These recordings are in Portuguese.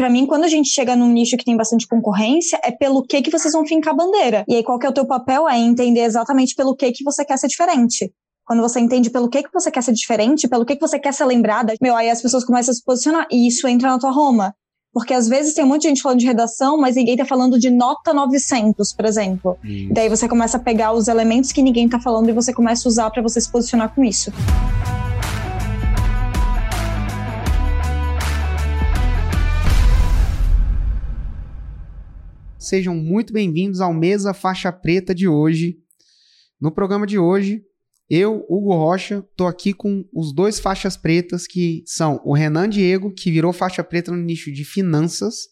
Para mim, quando a gente chega num nicho que tem bastante concorrência, é pelo que que vocês vão fincar a bandeira. E aí, qual que é o teu papel? É entender exatamente pelo que que você quer ser diferente. Quando você entende pelo que que você quer ser diferente, pelo que que você quer ser lembrada, meu, aí as pessoas começam a se posicionar e isso entra na tua Roma. Porque às vezes tem um monte de gente falando de redação, mas ninguém tá falando de nota 900, por exemplo. Isso. Daí você começa a pegar os elementos que ninguém tá falando e você começa a usar para você se posicionar com isso. Sejam muito bem-vindos ao Mesa Faixa Preta de hoje. No programa de hoje, eu, Hugo Rocha, tô aqui com os dois faixas pretas que são o Renan Diego, que virou faixa preta no nicho de finanças,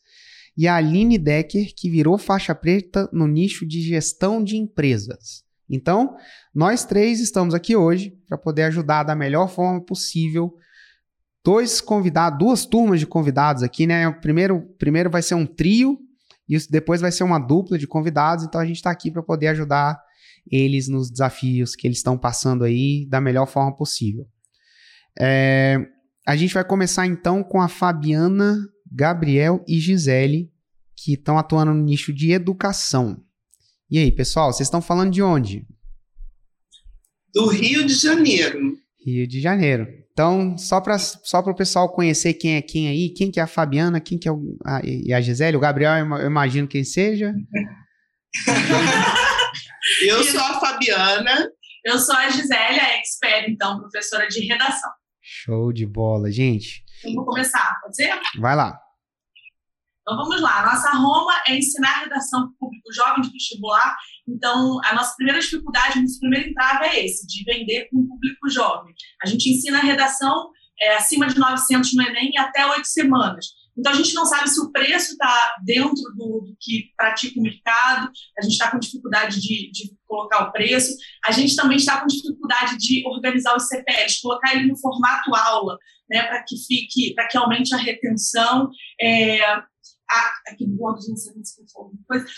e a Aline Decker, que virou faixa preta no nicho de gestão de empresas. Então, nós três estamos aqui hoje para poder ajudar da melhor forma possível dois convidados, duas turmas de convidados aqui, né? O primeiro, primeiro vai ser um trio e depois vai ser uma dupla de convidados, então a gente está aqui para poder ajudar eles nos desafios que eles estão passando aí da melhor forma possível. É, a gente vai começar então com a Fabiana, Gabriel e Gisele, que estão atuando no nicho de educação. E aí, pessoal, vocês estão falando de onde? Do Rio de Janeiro. Rio de Janeiro. Então, só para só o pessoal conhecer quem é quem aí, quem que é a Fabiana, quem que é o, a, e a Gisele, o Gabriel, eu imagino quem seja. Eu sou a Fabiana. Eu sou a Gisele, a expert, então, professora de redação. Show de bola, gente. Então, vou começar, pode ser? Vai lá. Então, vamos lá. Nossa Roma é ensinar redação para o público jovem de vestibular. Então, a nossa primeira dificuldade, nosso primeiro entrave é esse, de vender com o público jovem. A gente ensina a redação é, acima de 900 no Enem até oito semanas. Então, a gente não sabe se o preço está dentro do, do, que pratica o mercado, a gente está com dificuldade de, de, colocar o preço, a gente também está com dificuldade de organizar os CPLs, colocar ele no formato aula, né, para que fique, para que aumente a retenção. É, a, aqui do a gente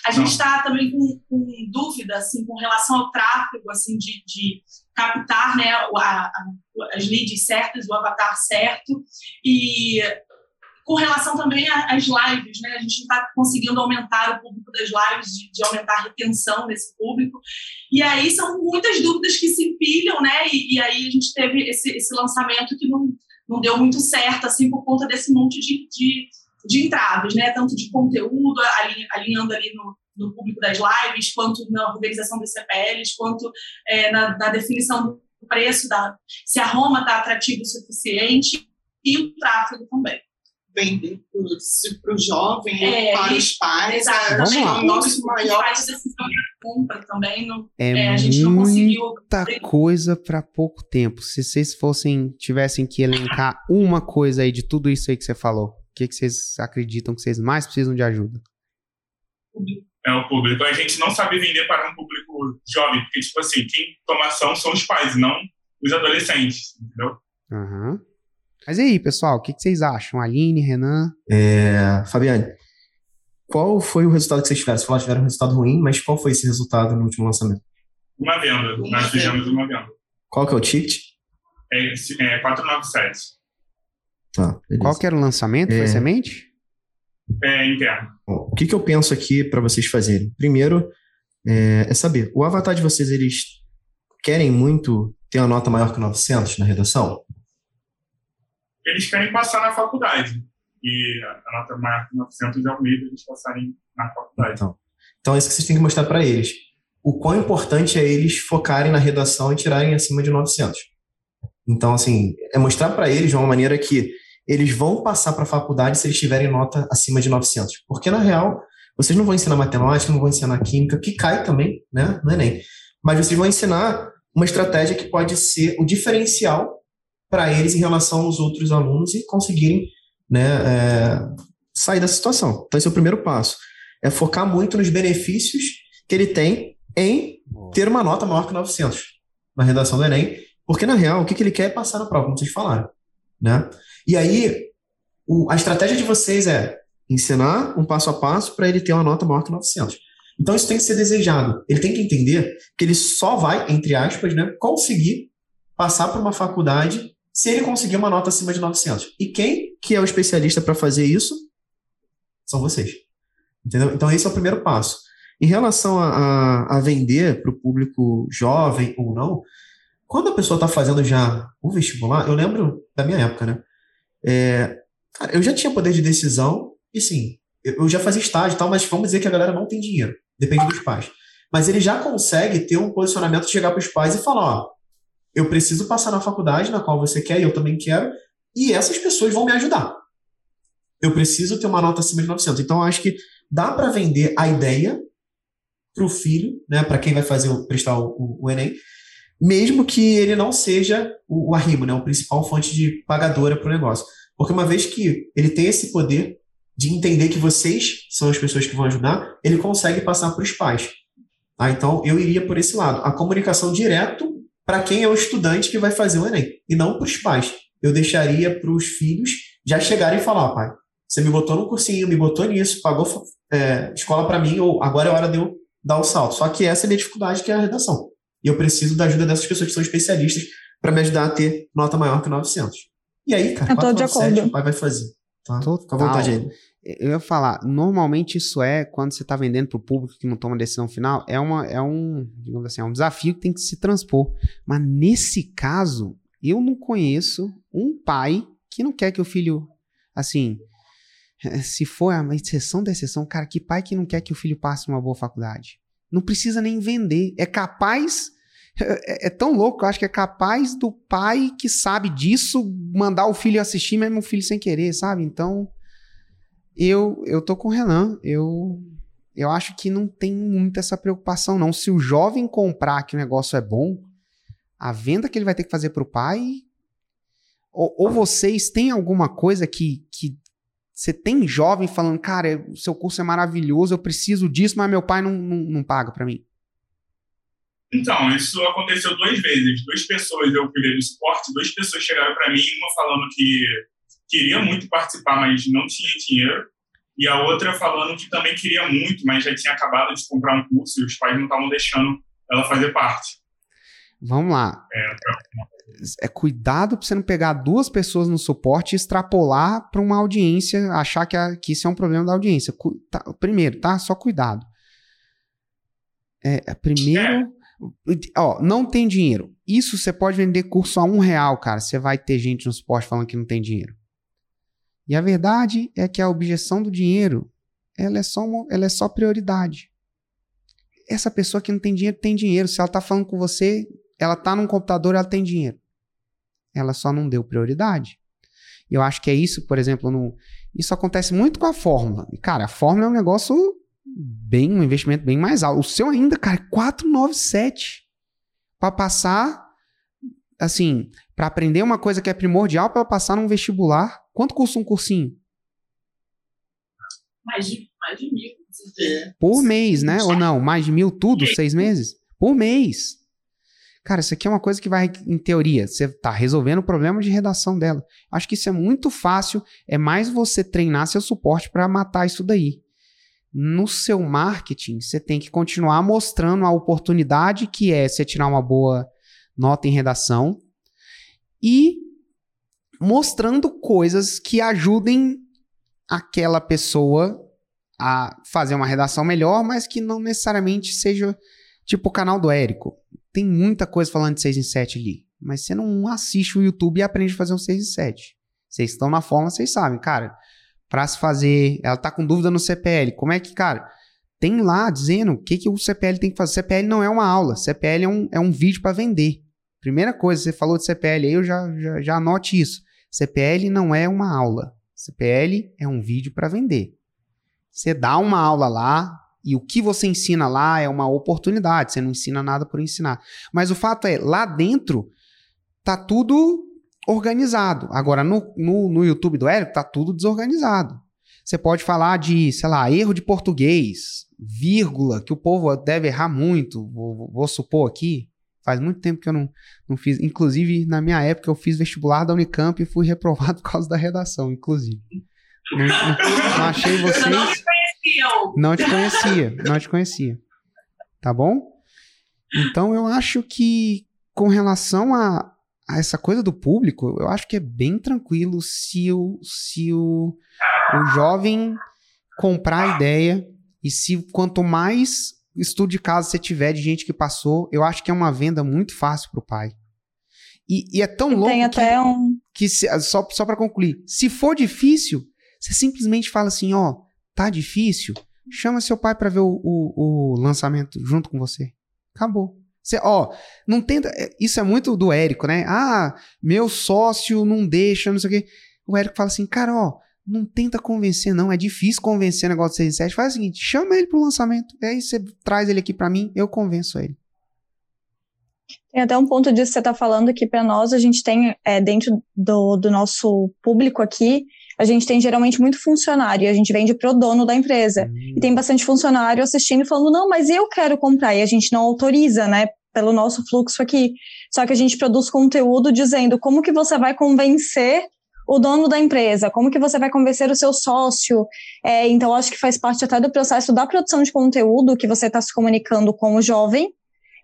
A gente está também com, com, dúvida assim, com relação ao tráfego assim, de, de captar né, a, a, as leads certas, o avatar certo. E com relação também às lives, né? A gente está conseguindo aumentar o público das lives, de, de, aumentar a retenção desse público. E aí são muitas dúvidas que se empilham, né? E, e aí a gente teve esse, esse lançamento que não, não deu muito certo, assim, por conta desse monte de, de, de entraves, né? Tanto de conteúdo, alinhando ali no, no público das lives, quanto na organização dos CPLs, quanto é, na, na definição do preço, da, se a Roma está atrativa o suficiente, e o tráfego também vender para o jovem, é, para os pais. Exato. É, o nosso maior. compra também. Não, é, é, a gente não conseguiu. Muita coisa para pouco tempo. Se vocês fossem, tivessem que elencar uma coisa aí de tudo isso aí que você falou, que, que vocês acreditam que vocês mais precisam de ajuda? É o público. A gente não sabe vender para um público jovem, porque, tipo assim, quem toma ação são os pais, não os adolescentes, entendeu? Aham. Uhum. Mas e aí, pessoal, o que, vocês acham? Aline, Renan? É, Fabiane, qual foi o resultado que vocês tiveram? Você falou que tiveram um resultado ruim, mas qual foi esse resultado no último lançamento? Uma venda. Nós fizemos uma venda. Qual que é o ticket? É, é 497. Tá, qual que era o lançamento? É... Foi semente? É, interno. Bom, o que, que eu penso aqui para vocês fazerem? Primeiro, é, é saber, o avatar de vocês, eles querem muito ter uma nota maior que 900 na redação? eles querem passar na faculdade. E a nota maior que 900 é o meio de eles passarem na faculdade. Então, então é isso que vocês têm que mostrar para eles. O quão importante é eles focarem na redação e tirarem acima de 900. Então, assim, é mostrar para eles de uma maneira que eles vão passar para a faculdade se eles tiverem nota acima de 900. Porque, na real, vocês não vão ensinar matemática, não vão ensinar química, que cai também, né, no Enem. Mas vocês vão ensinar uma estratégia que pode ser o diferencial para eles em relação aos outros alunos e conseguirem né, é, sair dessa situação. Então, esse é o primeiro passo. É focar muito nos benefícios que ele tem em ter uma nota maior que 900 na redação do Enem, porque, na real, o que, que ele quer é passar na prova, como vocês falaram. Né? E aí, o, a estratégia de vocês é ensinar um passo a passo para ele ter uma nota maior que 900. Então, isso tem que ser desejado. Ele tem que entender que ele só vai, entre aspas, né, conseguir passar para uma faculdade se ele conseguir uma nota acima de 900. E quem que é o especialista para fazer isso? são vocês. Entendeu? Então, esse é o primeiro passo. Em relação a, a, a vender para o público jovem ou não, quando a pessoa está fazendo já o vestibular, eu lembro da minha época, né? É, cara, eu já tinha poder de decisão e sim, eu já fazia estágio e tal, mas vamos dizer que a galera não tem dinheiro, depende dos pais. Mas ele já consegue ter um posicionamento chegar para os pais e falar: ó, eu preciso passar na faculdade na qual você quer e eu também quero, e essas pessoas vão me ajudar. Eu preciso ter uma nota acima de 900. Então, acho que dá para vender a ideia para o filho, né, para quem vai fazer prestar o, o, o, Enem, mesmo que ele não seja o, o arrimo, né, o principal fonte de pagadora para o negócio. Porque uma vez que ele tem esse poder de entender que vocês são as pessoas que vão ajudar, ele consegue passar para os pais. Tá? Então, eu iria por esse lado. A comunicação direto para quem é o estudante que vai fazer o Enem, e não para os pais. Eu deixaria para os filhos já chegarem e falar, pai, você me botou no cursinho, me botou nisso, pagou é, escola para mim, ou agora é hora de eu dar o salto. Só que essa é a minha dificuldade, que é a redação. E eu preciso da ajuda dessas pessoas que são especialistas para me ajudar a ter nota maior que 900. E aí, cara, eu tô de acordo. o pai vai fazer. Tá? Total. Fica à vontade aí. Eu ia falar, normalmente isso é quando você está vendendo para o público que não toma decisão final, é, uma, é um, digamos assim, é um desafio que tem que se transpor. Mas nesse caso, eu não conheço um pai que não quer que o filho, assim, se for a exceção da exceção, cara, que pai que não quer que o filho passe uma boa faculdade? Não precisa nem vender. É capaz. É, é, tão louco, eu acho que é capaz do pai que sabe disso mandar o filho assistir, mesmo o filho sem querer, sabe? Então, eu, eu tô com o Renan. Eu, eu acho que não tem muita essa preocupação, não. Se o jovem comprar que o negócio é bom, a venda que ele vai ter que fazer pro pai. Ou, ou vocês têm alguma coisa que, que você tem jovem falando, cara, o seu curso é maravilhoso, eu preciso disso, mas meu pai não, não, não paga para mim? Então, isso aconteceu duas vezes. Duas pessoas, eu cuidei do esporte, duas pessoas chegaram para mim, uma falando que queria muito participar, mas não tinha dinheiro, e a outra falando que também queria muito, mas já tinha acabado de comprar um curso e os pais não estavam deixando ela fazer parte. Vamos lá. É, é cuidado para você não pegar duas pessoas no suporte e extrapolar para uma audiência, achar que, a, que isso é um problema da audiência. Cu, tá, primeiro, tá? Só cuidado. É, é primeiro, ó, não tem dinheiro. Isso você pode vender curso a um real, cara. Você vai ter gente no suporte falando que não tem dinheiro. E a verdade é que a objeção do dinheiro, ela é só, uma, ela é só prioridade. Essa pessoa que não tem dinheiro, tem dinheiro. Se ela está falando com você, ela está num computador, ela tem dinheiro. Ela só não deu prioridade. E eu acho que é isso, por exemplo, no, isso acontece muito com a fórmula. E, cara, a fórmula é um negócio bem, um investimento bem mais alto. O seu ainda, cara, é 497 para passar assim, para aprender uma coisa que é primordial para passar num vestibular, quanto custa um cursinho? Mais de, mais de mil. Por mês, né? Ou não? Mais de mil tudo? Seis meses? Por mês. Cara, isso aqui é uma coisa que vai, em teoria, você está resolvendo o problema de redação dela. Acho que isso é muito fácil. É mais você treinar seu suporte para matar isso daí. No seu marketing, você tem que continuar mostrando a oportunidade que é você tirar uma boa nota em redação e mostrando coisas que ajudem aquela pessoa a fazer uma redação melhor, mas que não necessariamente seja tipo o canal do Érico. Tem muita coisa falando de 6 em 7 ali, mas você não assiste o YouTube e aprende a fazer um 6 em 7. Vocês estão na forma, vocês sabem, cara. Para se fazer, ela tá com dúvida no CPL. Como é que, cara, tem lá dizendo o que, que o CPL tem que fazer. CPL não é uma aula, CPL é um, é um vídeo para vender. Primeira coisa, você falou de CPL aí, eu já, já, já anote isso. CPL não é uma aula. CPL é um vídeo para vender. Você dá uma aula lá e o que você ensina lá é uma oportunidade, você não ensina nada por ensinar. Mas o fato é, lá dentro tá tudo organizado. Agora, no, no, no YouTube do Érico, tá tudo desorganizado. Você pode falar de, sei lá, erro de português, vírgula, que o povo deve errar muito, vou, vou supor aqui, Faz muito tempo que eu não, não fiz. Inclusive, na minha época, eu fiz vestibular da Unicamp e fui reprovado por causa da redação, inclusive. Não, não, não achei vocês. Não te conhecia. Não te conhecia. Tá bom? Então, eu acho que com relação a, a essa coisa do público, eu acho que é bem tranquilo se o, se o, o jovem comprar a ideia e se quanto mais estudo de casa você tiver de gente que passou, eu acho que é uma venda muito fácil pro pai. E, e é tão e louco tem até que, um... que se, só, só para concluir, se for difícil, você simplesmente fala assim, ó, tá difícil, chama seu pai para ver o, o, o, lançamento junto com você. Acabou. Você, ó, não tenta. É, isso é muito do Érico, né? Ah, meu sócio não deixa, não sei o quê. O Érico fala assim, cara, ó, não tenta convencer, não. É difícil convencer o negócio de 6 e 7. Faz o seguinte: chama ele pro lançamento. E aí você traz ele aqui para mim, eu convenço ele. Tem até um ponto disso que você está falando que para nós a gente tem é, dentro do, do nosso público aqui, a gente tem geralmente muito funcionário, a gente vende pro dono da empresa. Hum. E tem bastante funcionário assistindo e falando, não, mas eu quero comprar, e a gente não autoriza, né, pelo nosso fluxo aqui. Só que a gente produz conteúdo dizendo como que você vai convencer o dono da empresa, como que você vai convencer o seu sócio. É, então, acho que faz parte até do processo da produção de conteúdo que você está se comunicando com o jovem.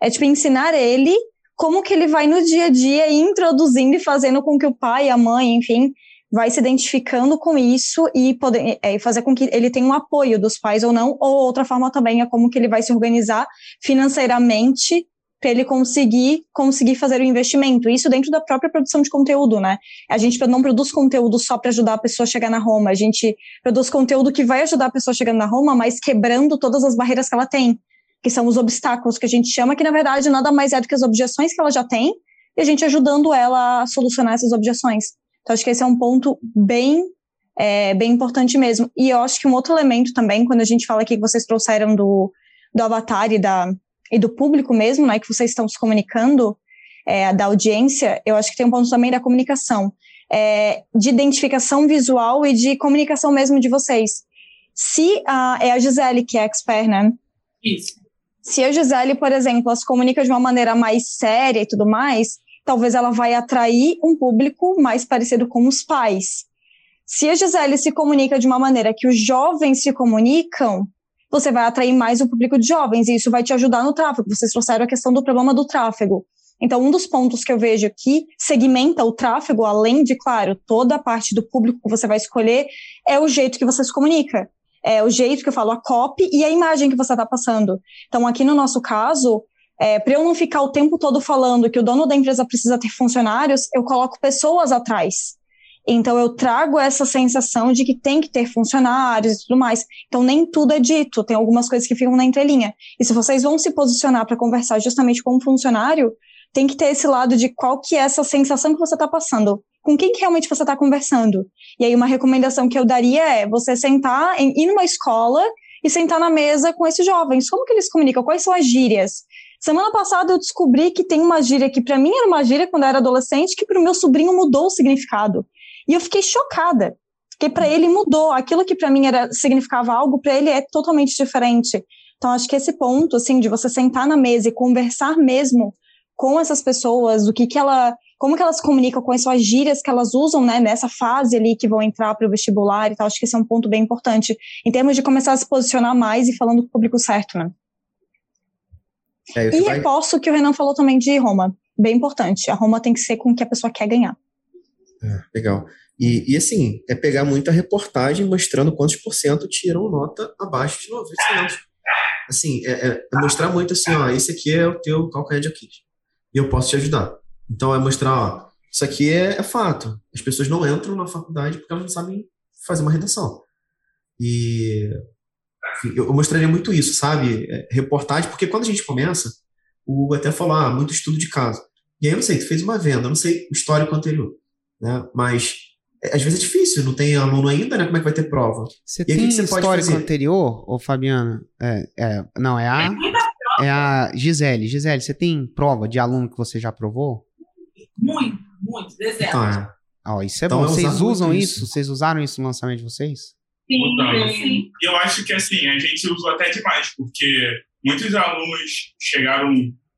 É tipo ensinar ele como que ele vai no dia a dia introduzindo e fazendo com que o pai, a mãe, enfim, vai se identificando com isso e poder é, fazer com que ele tenha um apoio dos pais ou não, ou outra forma também é como que ele vai se organizar financeiramente para ele conseguir conseguir fazer o investimento. Isso dentro da própria produção de conteúdo, né? A gente não produz conteúdo só para ajudar a pessoa a chegar na Roma, a gente produz conteúdo que vai ajudar a pessoa a chegar na Roma, mas quebrando todas as barreiras que ela tem, que são os obstáculos que a gente chama, que na verdade nada mais é do que as objeções que ela já tem, e a gente ajudando ela a solucionar essas objeções. Então acho que esse é um ponto bem é, bem importante mesmo. E eu acho que um outro elemento também, quando a gente fala aqui que vocês trouxeram do, do avatar e da, e do público mesmo, né, que vocês estão se comunicando, é, da audiência, eu acho que tem um ponto também da comunicação, é, de identificação visual e de comunicação mesmo de vocês. Se a, é a Gisele que é expert, né? Isso. Se a Gisele, por exemplo, se comunica de uma maneira mais séria e tudo mais, talvez ela vai atrair um público mais parecido com os pais. Se a Gisele se comunica de uma maneira que os jovens se comunicam, você vai atrair mais o público de jovens e isso vai te ajudar no tráfego. Vocês trouxeram a questão do problema do tráfego. Então, um dos pontos que eu vejo que segmenta o tráfego, além de, claro, toda a parte do público que você vai escolher, é o jeito que você se comunica. É o jeito que eu falo, a copy e a imagem que você está passando. Então, aqui no nosso caso, é, para eu não ficar o tempo todo falando que o dono da empresa precisa ter funcionários, eu coloco pessoas atrás. Então eu trago essa sensação de que tem que ter funcionários e tudo mais. Então nem tudo é dito, tem algumas coisas que ficam na entrelinha. E se vocês vão se posicionar para conversar justamente com um funcionário, tem que ter esse lado de qual que é essa sensação que você está passando. Com quem que realmente você está conversando? E aí uma recomendação que eu daria é você sentar, em, ir numa escola e sentar na mesa com esses jovens. Como que eles comunicam? Quais são as gírias? Semana passada eu descobri que tem uma gíria que para mim era uma gíria quando eu era adolescente, que para o meu sobrinho mudou o significado. E eu fiquei chocada, porque para ele mudou. Aquilo que para mim era significava algo, para ele é totalmente diferente. Então acho que esse ponto, assim, de você sentar na mesa e conversar mesmo com essas pessoas, o que que ela, como que elas comunicam, são as gírias que elas usam, né, nessa fase ali que vão entrar para o vestibular e tal. Acho que esse é um ponto bem importante em termos de começar a se posicionar mais e falando com o público certo, né? É, e vai... reforço que o Renan falou também de Roma, bem importante. A Roma tem que ser com o que a pessoa quer ganhar. É, legal. E, e, assim, é pegar muita reportagem mostrando quantos por cento tiram nota abaixo de 900. Assim, é, é, é, mostrar muito assim, ó, esse aqui é o teu calcanhar de Aquiles. E eu posso te ajudar. Então é mostrar, ó, isso aqui é, é fato. As pessoas não entram na faculdade porque elas não sabem fazer uma redação. E eu, mostraria muito isso, sabe? É, reportagem, porque quando a gente começa, o Hugo até falou, ah, muito estudo de caso. E aí eu não sei, tu fez uma venda, eu não sei o histórico anterior né? Mas é, às vezes é difícil, não tem aluno ainda, né? Como é que vai ter prova? Você e tem você histórico anterior, ô Fabiana? É, é, não, é a, é a Gisele. Gisele, você tem prova de aluno que você já aprovou? Muito, muito, deserto. Então, é. Oh, isso é então, bom. Vocês usam isso? isso? Vocês usaram isso no lançamento de vocês? Sim, sim. E eu acho que assim, a gente usou até demais, porque muitos alunos chegaram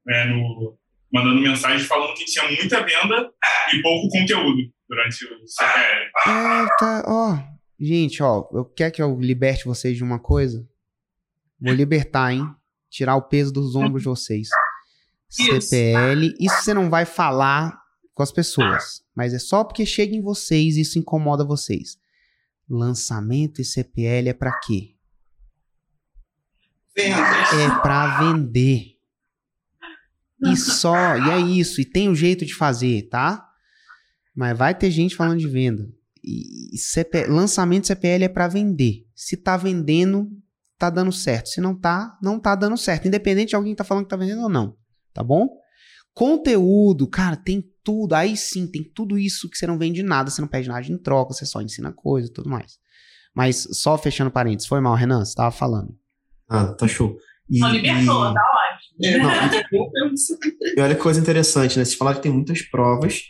né, no, mandando mensagem falando que tinha muita venda e pouco conteúdo durante o CPL. É, tá, ó. Gente, ó, eu quer que eu liberte vocês de uma coisa? Vou libertar, hein? Tirar o peso dos ombros de vocês. Isso. CPL, isso você não vai falar com as pessoas, mas é só porque chega em vocês e isso incomoda vocês. Lançamento e CPL é para quê? É para vender. E só, e é isso, e tem um jeito de fazer, tá? Mas vai ter gente falando de venda. E CP, lançamento CPL é para vender. Se tá vendendo, tá dando certo. Se não tá, não tá dando certo. Independente de alguém que tá falando que tá vendendo ou não. Tá bom? Conteúdo, cara, tem tudo. Aí sim, tem tudo isso que você não vende nada, você não pede nada em troca, você só ensina coisa e tudo mais. Mas só fechando parênteses, foi mal, Renan? Você tava falando. Ah, tá show. E, Só libertou, e... tá ótimo. É, não, e olha que coisa interessante, né? Vocês falaram que tem muitas provas,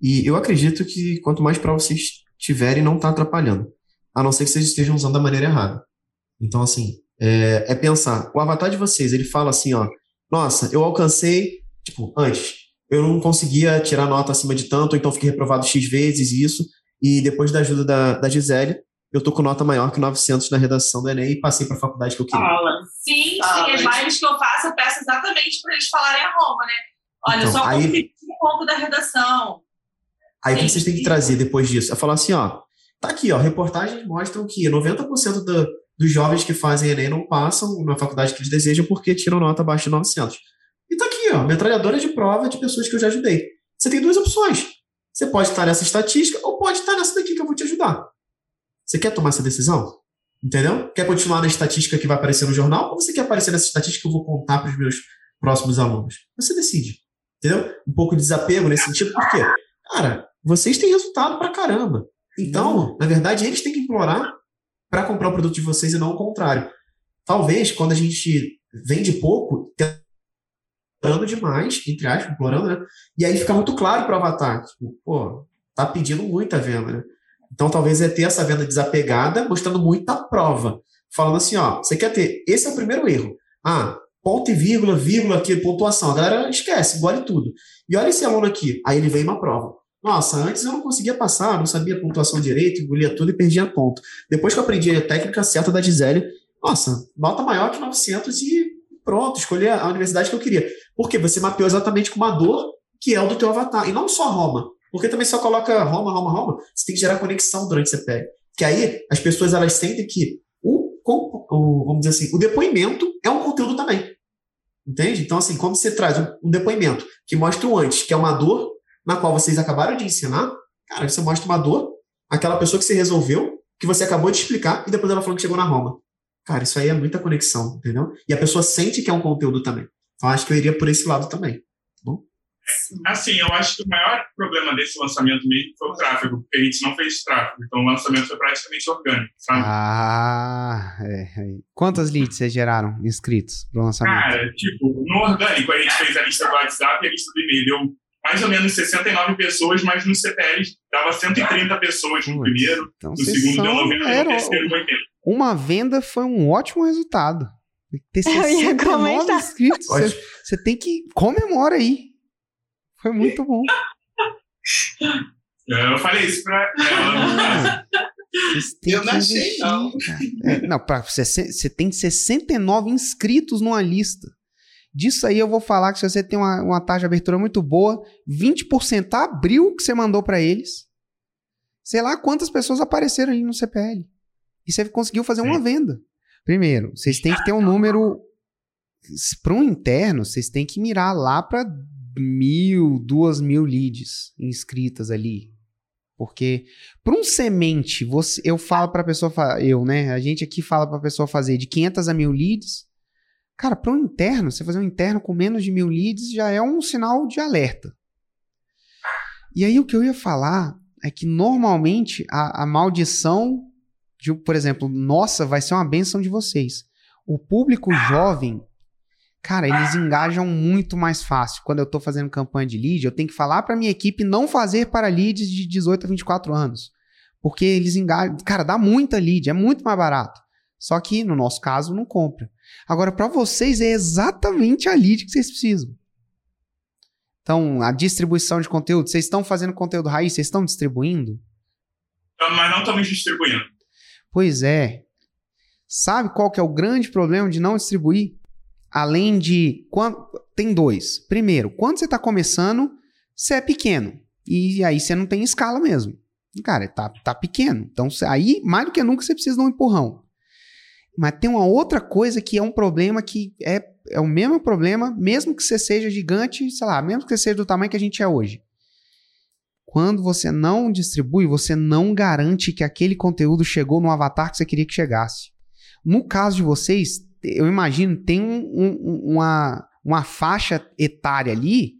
e eu acredito que quanto mais provas vocês tiverem, não tá atrapalhando. A não ser que vocês estejam usando da maneira errada. Então, assim, é, é pensar, o avatar de vocês, ele fala assim, ó, nossa, eu alcancei, tipo, antes, eu não conseguia tirar nota acima de tanto, então fiquei reprovado X vezes isso, e depois da ajuda da, da Gisele, eu tô com nota maior que 900 na redação do Enem e passei para a faculdade que eu queria. Fala. Sim, Fala. sim, as lives que eu faço, eu peço exatamente para eles falarem a Roma, né? Olha, então, só consegui um ponto da redação. Aí o que vocês têm que trazer depois disso? É falar assim, ó, tá aqui, ó, reportagens mostram que 90% do, dos jovens que fazem Enem não passam na faculdade que eles desejam porque tiram nota abaixo de 900. Ó, metralhadora de prova de pessoas que eu já ajudei. Você tem duas opções. Você pode estar nessa estatística ou pode estar nessa daqui que eu vou te ajudar. Você quer tomar essa decisão? Entendeu? Quer continuar na estatística que vai aparecer no jornal ou você quer aparecer nessa estatística que eu vou contar para os meus próximos alunos? Você decide. Entendeu? Um pouco de desapego nesse sentido, porque, cara, vocês têm resultado pra caramba. Então, na verdade, eles têm que implorar para comprar o produto de vocês e não o contrário. Talvez, quando a gente vende pouco, implorando demais, entre aspas, implorando, né? E aí fica muito claro para o avatar. Tipo, pô, tá pedindo muita venda, né? Então, talvez é ter essa venda desapegada, mostrando muita prova. Falando assim, ó, você quer ter. Esse é o primeiro erro. Ah, ponto e vírgula, vírgula aqui, pontuação. A galera esquece, engole tudo. E olha esse aluno aqui. Aí ele vem uma prova. Nossa, antes eu não conseguia passar, não sabia a pontuação direito, engolia tudo e perdia ponto. Depois que eu aprendi a técnica certa da Gisele, nossa, nota maior que 900 e pronto, escolhi a universidade que eu queria. Porque você mapeou exatamente com uma dor que é o do teu avatar. E não só Roma. Porque também só coloca Roma, Roma, Roma, você tem que gerar conexão durante o CPL. Que aí as pessoas elas sentem que o, o, vamos dizer assim, o depoimento é um conteúdo também. Entende? Então, assim, quando você traz um, um depoimento que mostra o antes, que é uma dor, na qual vocês acabaram de ensinar, cara, você mostra uma dor, aquela pessoa que você resolveu, que você acabou de explicar, e depois ela falou que chegou na Roma. Cara, isso aí é muita conexão, entendeu? E a pessoa sente que é um conteúdo também. Então, acho que eu iria por esse lado também. Assim, eu acho que o maior problema desse lançamento mesmo foi o tráfego, porque a gente não fez tráfego, então o lançamento foi praticamente orgânico, sabe? Ah, é. é. Quantas leads vocês geraram inscritos pro lançamento? Cara, tipo, no orgânico a gente fez a lista do WhatsApp e a lista do e-mail. Deu mais ou menos 69 pessoas, mas no CPL dava 130 pessoas no primeiro, então no segundo deu 90, no terceiro 80. Uma venda foi um ótimo resultado. Ter 69 inscritos, você, você tem que comemora aí. Foi muito bom. Eu falei isso pra ela. Eu não achei, não. É, não, pra, você, você tem 69 inscritos numa lista. Disso aí eu vou falar que se você tem uma, uma taxa de abertura muito boa, 20% abriu que você mandou para eles. Sei lá quantas pessoas apareceram ali no CPL. E você conseguiu fazer uma venda. Primeiro, vocês têm que ter um número. Para um interno, vocês têm que mirar lá para mil, duas mil leads inscritas ali. Porque para um semente, você, eu falo para a pessoa, eu, né? A gente aqui fala para a pessoa fazer de 500 a mil leads. Cara, para um interno, você fazer um interno com menos de mil leads já é um sinal de alerta. E aí o que eu ia falar é que normalmente a, a maldição, por exemplo, nossa, vai ser uma benção de vocês. O público jovem Cara, eles engajam muito mais fácil. Quando eu estou fazendo campanha de lead, eu tenho que falar para minha equipe não fazer para leads de 18 a 24 anos. Porque eles engajam. Cara, dá muita lead, é muito mais barato. Só que, no nosso caso, não compra. Agora, para vocês, é exatamente a lead que vocês precisam. Então, a distribuição de conteúdo, vocês estão fazendo conteúdo raiz, vocês estão distribuindo? Mas não estamos distribuindo. Pois é. Sabe qual que é o grande problema de não distribuir? além de. Tem dois. Primeiro, quando você está começando, você é pequeno. E aí você não tem escala mesmo. Cara, tá, tá pequeno. Então, aí, mais do que nunca, você precisa de um empurrão. Mas tem uma outra coisa que é um problema que é, é o mesmo problema, mesmo que você seja gigante, sei lá, mesmo que você seja do tamanho que a gente é hoje. Quando você não distribui, você não garante que aquele conteúdo chegou no avatar que você queria que chegasse. No caso de vocês, eu imagino, tem um, um, uma, uma faixa etária ali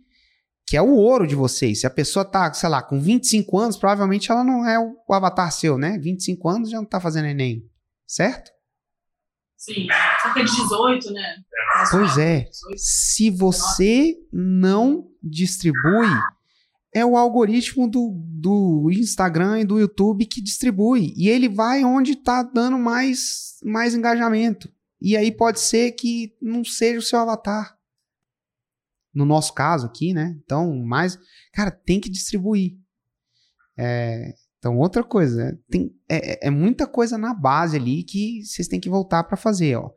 que é o ouro de vocês. Se a pessoa tá, sei lá, com 25 anos, provavelmente ela não é o, avatar seu, né? 25 anos já não tá fazendo Enem, certo? Sim, cerca de 18, né? Pois é. Se você não distribui, é o algoritmo do, do Instagram e do YouTube que distribui. E ele vai onde está dando mais, mais engajamento. E aí pode ser que não seja o seu avatar no nosso caso aqui, né? Então, mais. Cara, tem que distribuir. É, então, outra coisa, tem, é, é, muita coisa na base ali que vocês têm que voltar para fazer, ó.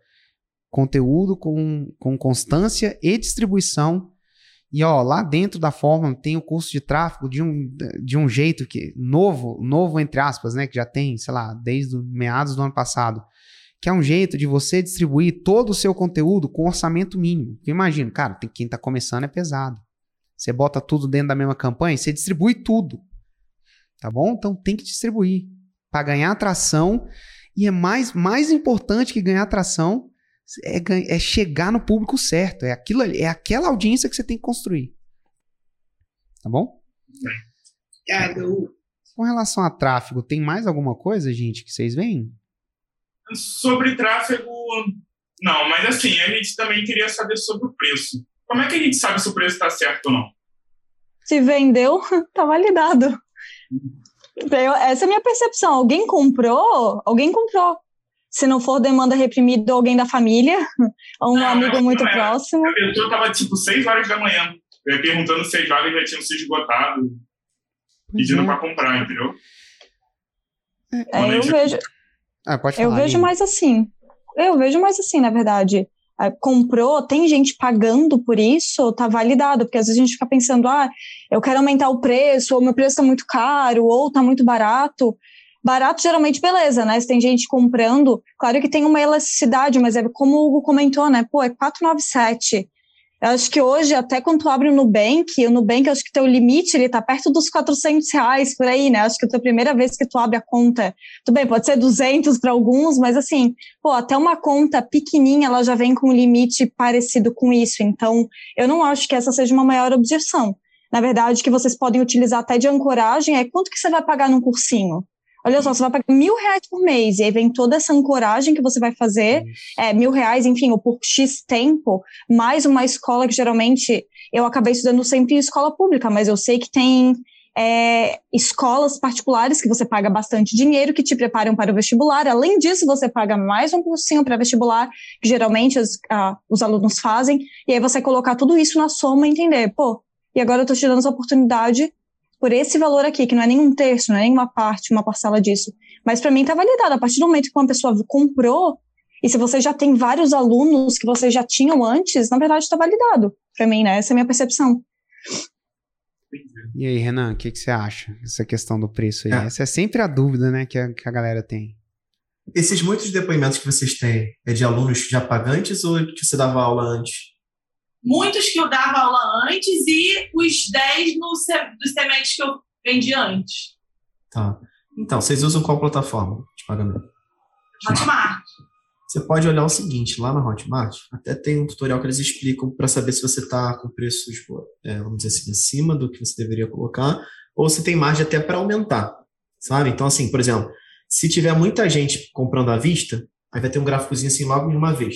Conteúdo com, com constância e distribuição. E ó, lá dentro da forma tem o curso de tráfego de um, de um jeito que novo, novo entre aspas, né, que já tem, sei lá, desde meados do ano passado que é um jeito de você distribuir todo o seu conteúdo com orçamento mínimo. Eu imagino, cara, tem, quem está começando é pesado. Você bota tudo dentro da mesma campanha, você distribui tudo. Tá bom? Então tem que distribuir para ganhar atração. E é mais, mais importante que ganhar atração é, é chegar no público certo. É, aquilo, é aquela audiência que você tem que construir. Tá bom? É, Com relação a tráfego, tem mais alguma coisa, gente, que vocês veem? Sobre tráfego, não, mas assim, a gente também queria saber sobre o preço. Como é que a gente sabe se o preço está certo ou não? Se vendeu, tá validado. Essa é a minha percepção. Alguém comprou, alguém comprou. Se não for demanda reprimida alguém da família, ou um não, amigo não, muito não próximo. A pessoa estava tipo 6 horas da manhã, perguntando se as vagas já tinham sido esgotado, pedindo é. para comprar, entendeu? É, eu vejo. Ah, pode falar, eu vejo mais assim. Eu vejo mais assim, na verdade. É, comprou, tem gente pagando por isso, tá validado, porque às vezes a gente fica pensando, ah, eu quero aumentar o preço, ou meu preço tá muito caro, ou tá muito barato. Barato, geralmente, beleza, né? Se tem gente comprando, claro que tem uma elasticidade, mas é como o Hugo comentou, né? Pô, é 497. Eu acho que hoje, até quando tu abre o Nubank, o Nubank, acho que teu limite, ele tá perto dos 400 reais por aí, né? Acho que é a primeira vez que tu abre a conta, tudo bem, pode ser 200 para alguns, mas assim, pô, até uma conta pequenininha, ela já vem com um limite parecido com isso. Então, eu não acho que essa seja uma maior objeção. Na verdade, que vocês podem utilizar até de ancoragem é quanto que você vai pagar num cursinho? Olha só, você vai pagar mil reais por mês, e aí vem toda essa ancoragem que você vai fazer, é, mil reais, enfim, ou por X tempo, mais uma escola que geralmente eu acabei estudando sempre em escola pública, mas eu sei que tem é, escolas particulares que você paga bastante dinheiro, que te preparam para o vestibular. Além disso, você paga mais um cursinho para vestibular, que geralmente os, ah, os alunos fazem, e aí você colocar tudo isso na soma e entender, pô, e agora eu estou te dando essa oportunidade por esse valor aqui, que não é nem um terço, não é nem uma parte, uma parcela disso. Mas para mim está validado. A partir do momento que uma pessoa comprou, e se você já tem vários alunos que você já tinham antes, na verdade está validado. Para mim, né? Essa é a minha percepção. E aí, Renan, o que, que você acha dessa questão do preço aí? É. Essa é sempre a dúvida, né, que a, que a galera tem. Esses muitos depoimentos que vocês têm é de alunos já pagantes ou que você dava aula antes? Muitos que eu dava aula antes e os 10 no, dos semestres que eu vendi antes. Tá. Então, vocês usam qual plataforma de pagamento? Hotmart. Você pode olhar o seguinte, lá na Hotmart, até tem um tutorial que eles explicam para saber se você está com preços, é, vamos dizer assim, acima do que você deveria colocar, ou se tem margem até para aumentar, sabe? Então, assim, por exemplo, se tiver muita gente comprando à vista, aí vai ter um gráficozinho assim logo de uma vez.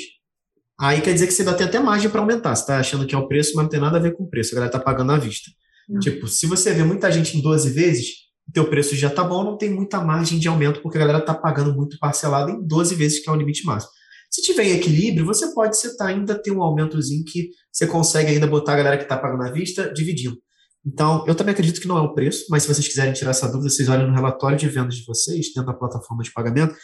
Aí quer dizer que você vai ter até margem para aumentar. Você está achando que é o preço, mas não tem nada a ver com o preço. A galera está pagando à vista. Uhum. Tipo, se você vê muita gente em 12 vezes, o teu preço já está bom, não tem muita margem de aumento, porque a galera está pagando muito parcelado em 12 vezes, que é o limite máximo. Se tiver em equilíbrio, você pode setar ainda ter um aumentozinho que você consegue ainda botar a galera que está pagando à vista dividindo. Então, eu também acredito que não é o preço, mas se vocês quiserem tirar essa dúvida, vocês olhem no relatório de vendas de vocês, dentro da plataforma de pagamento,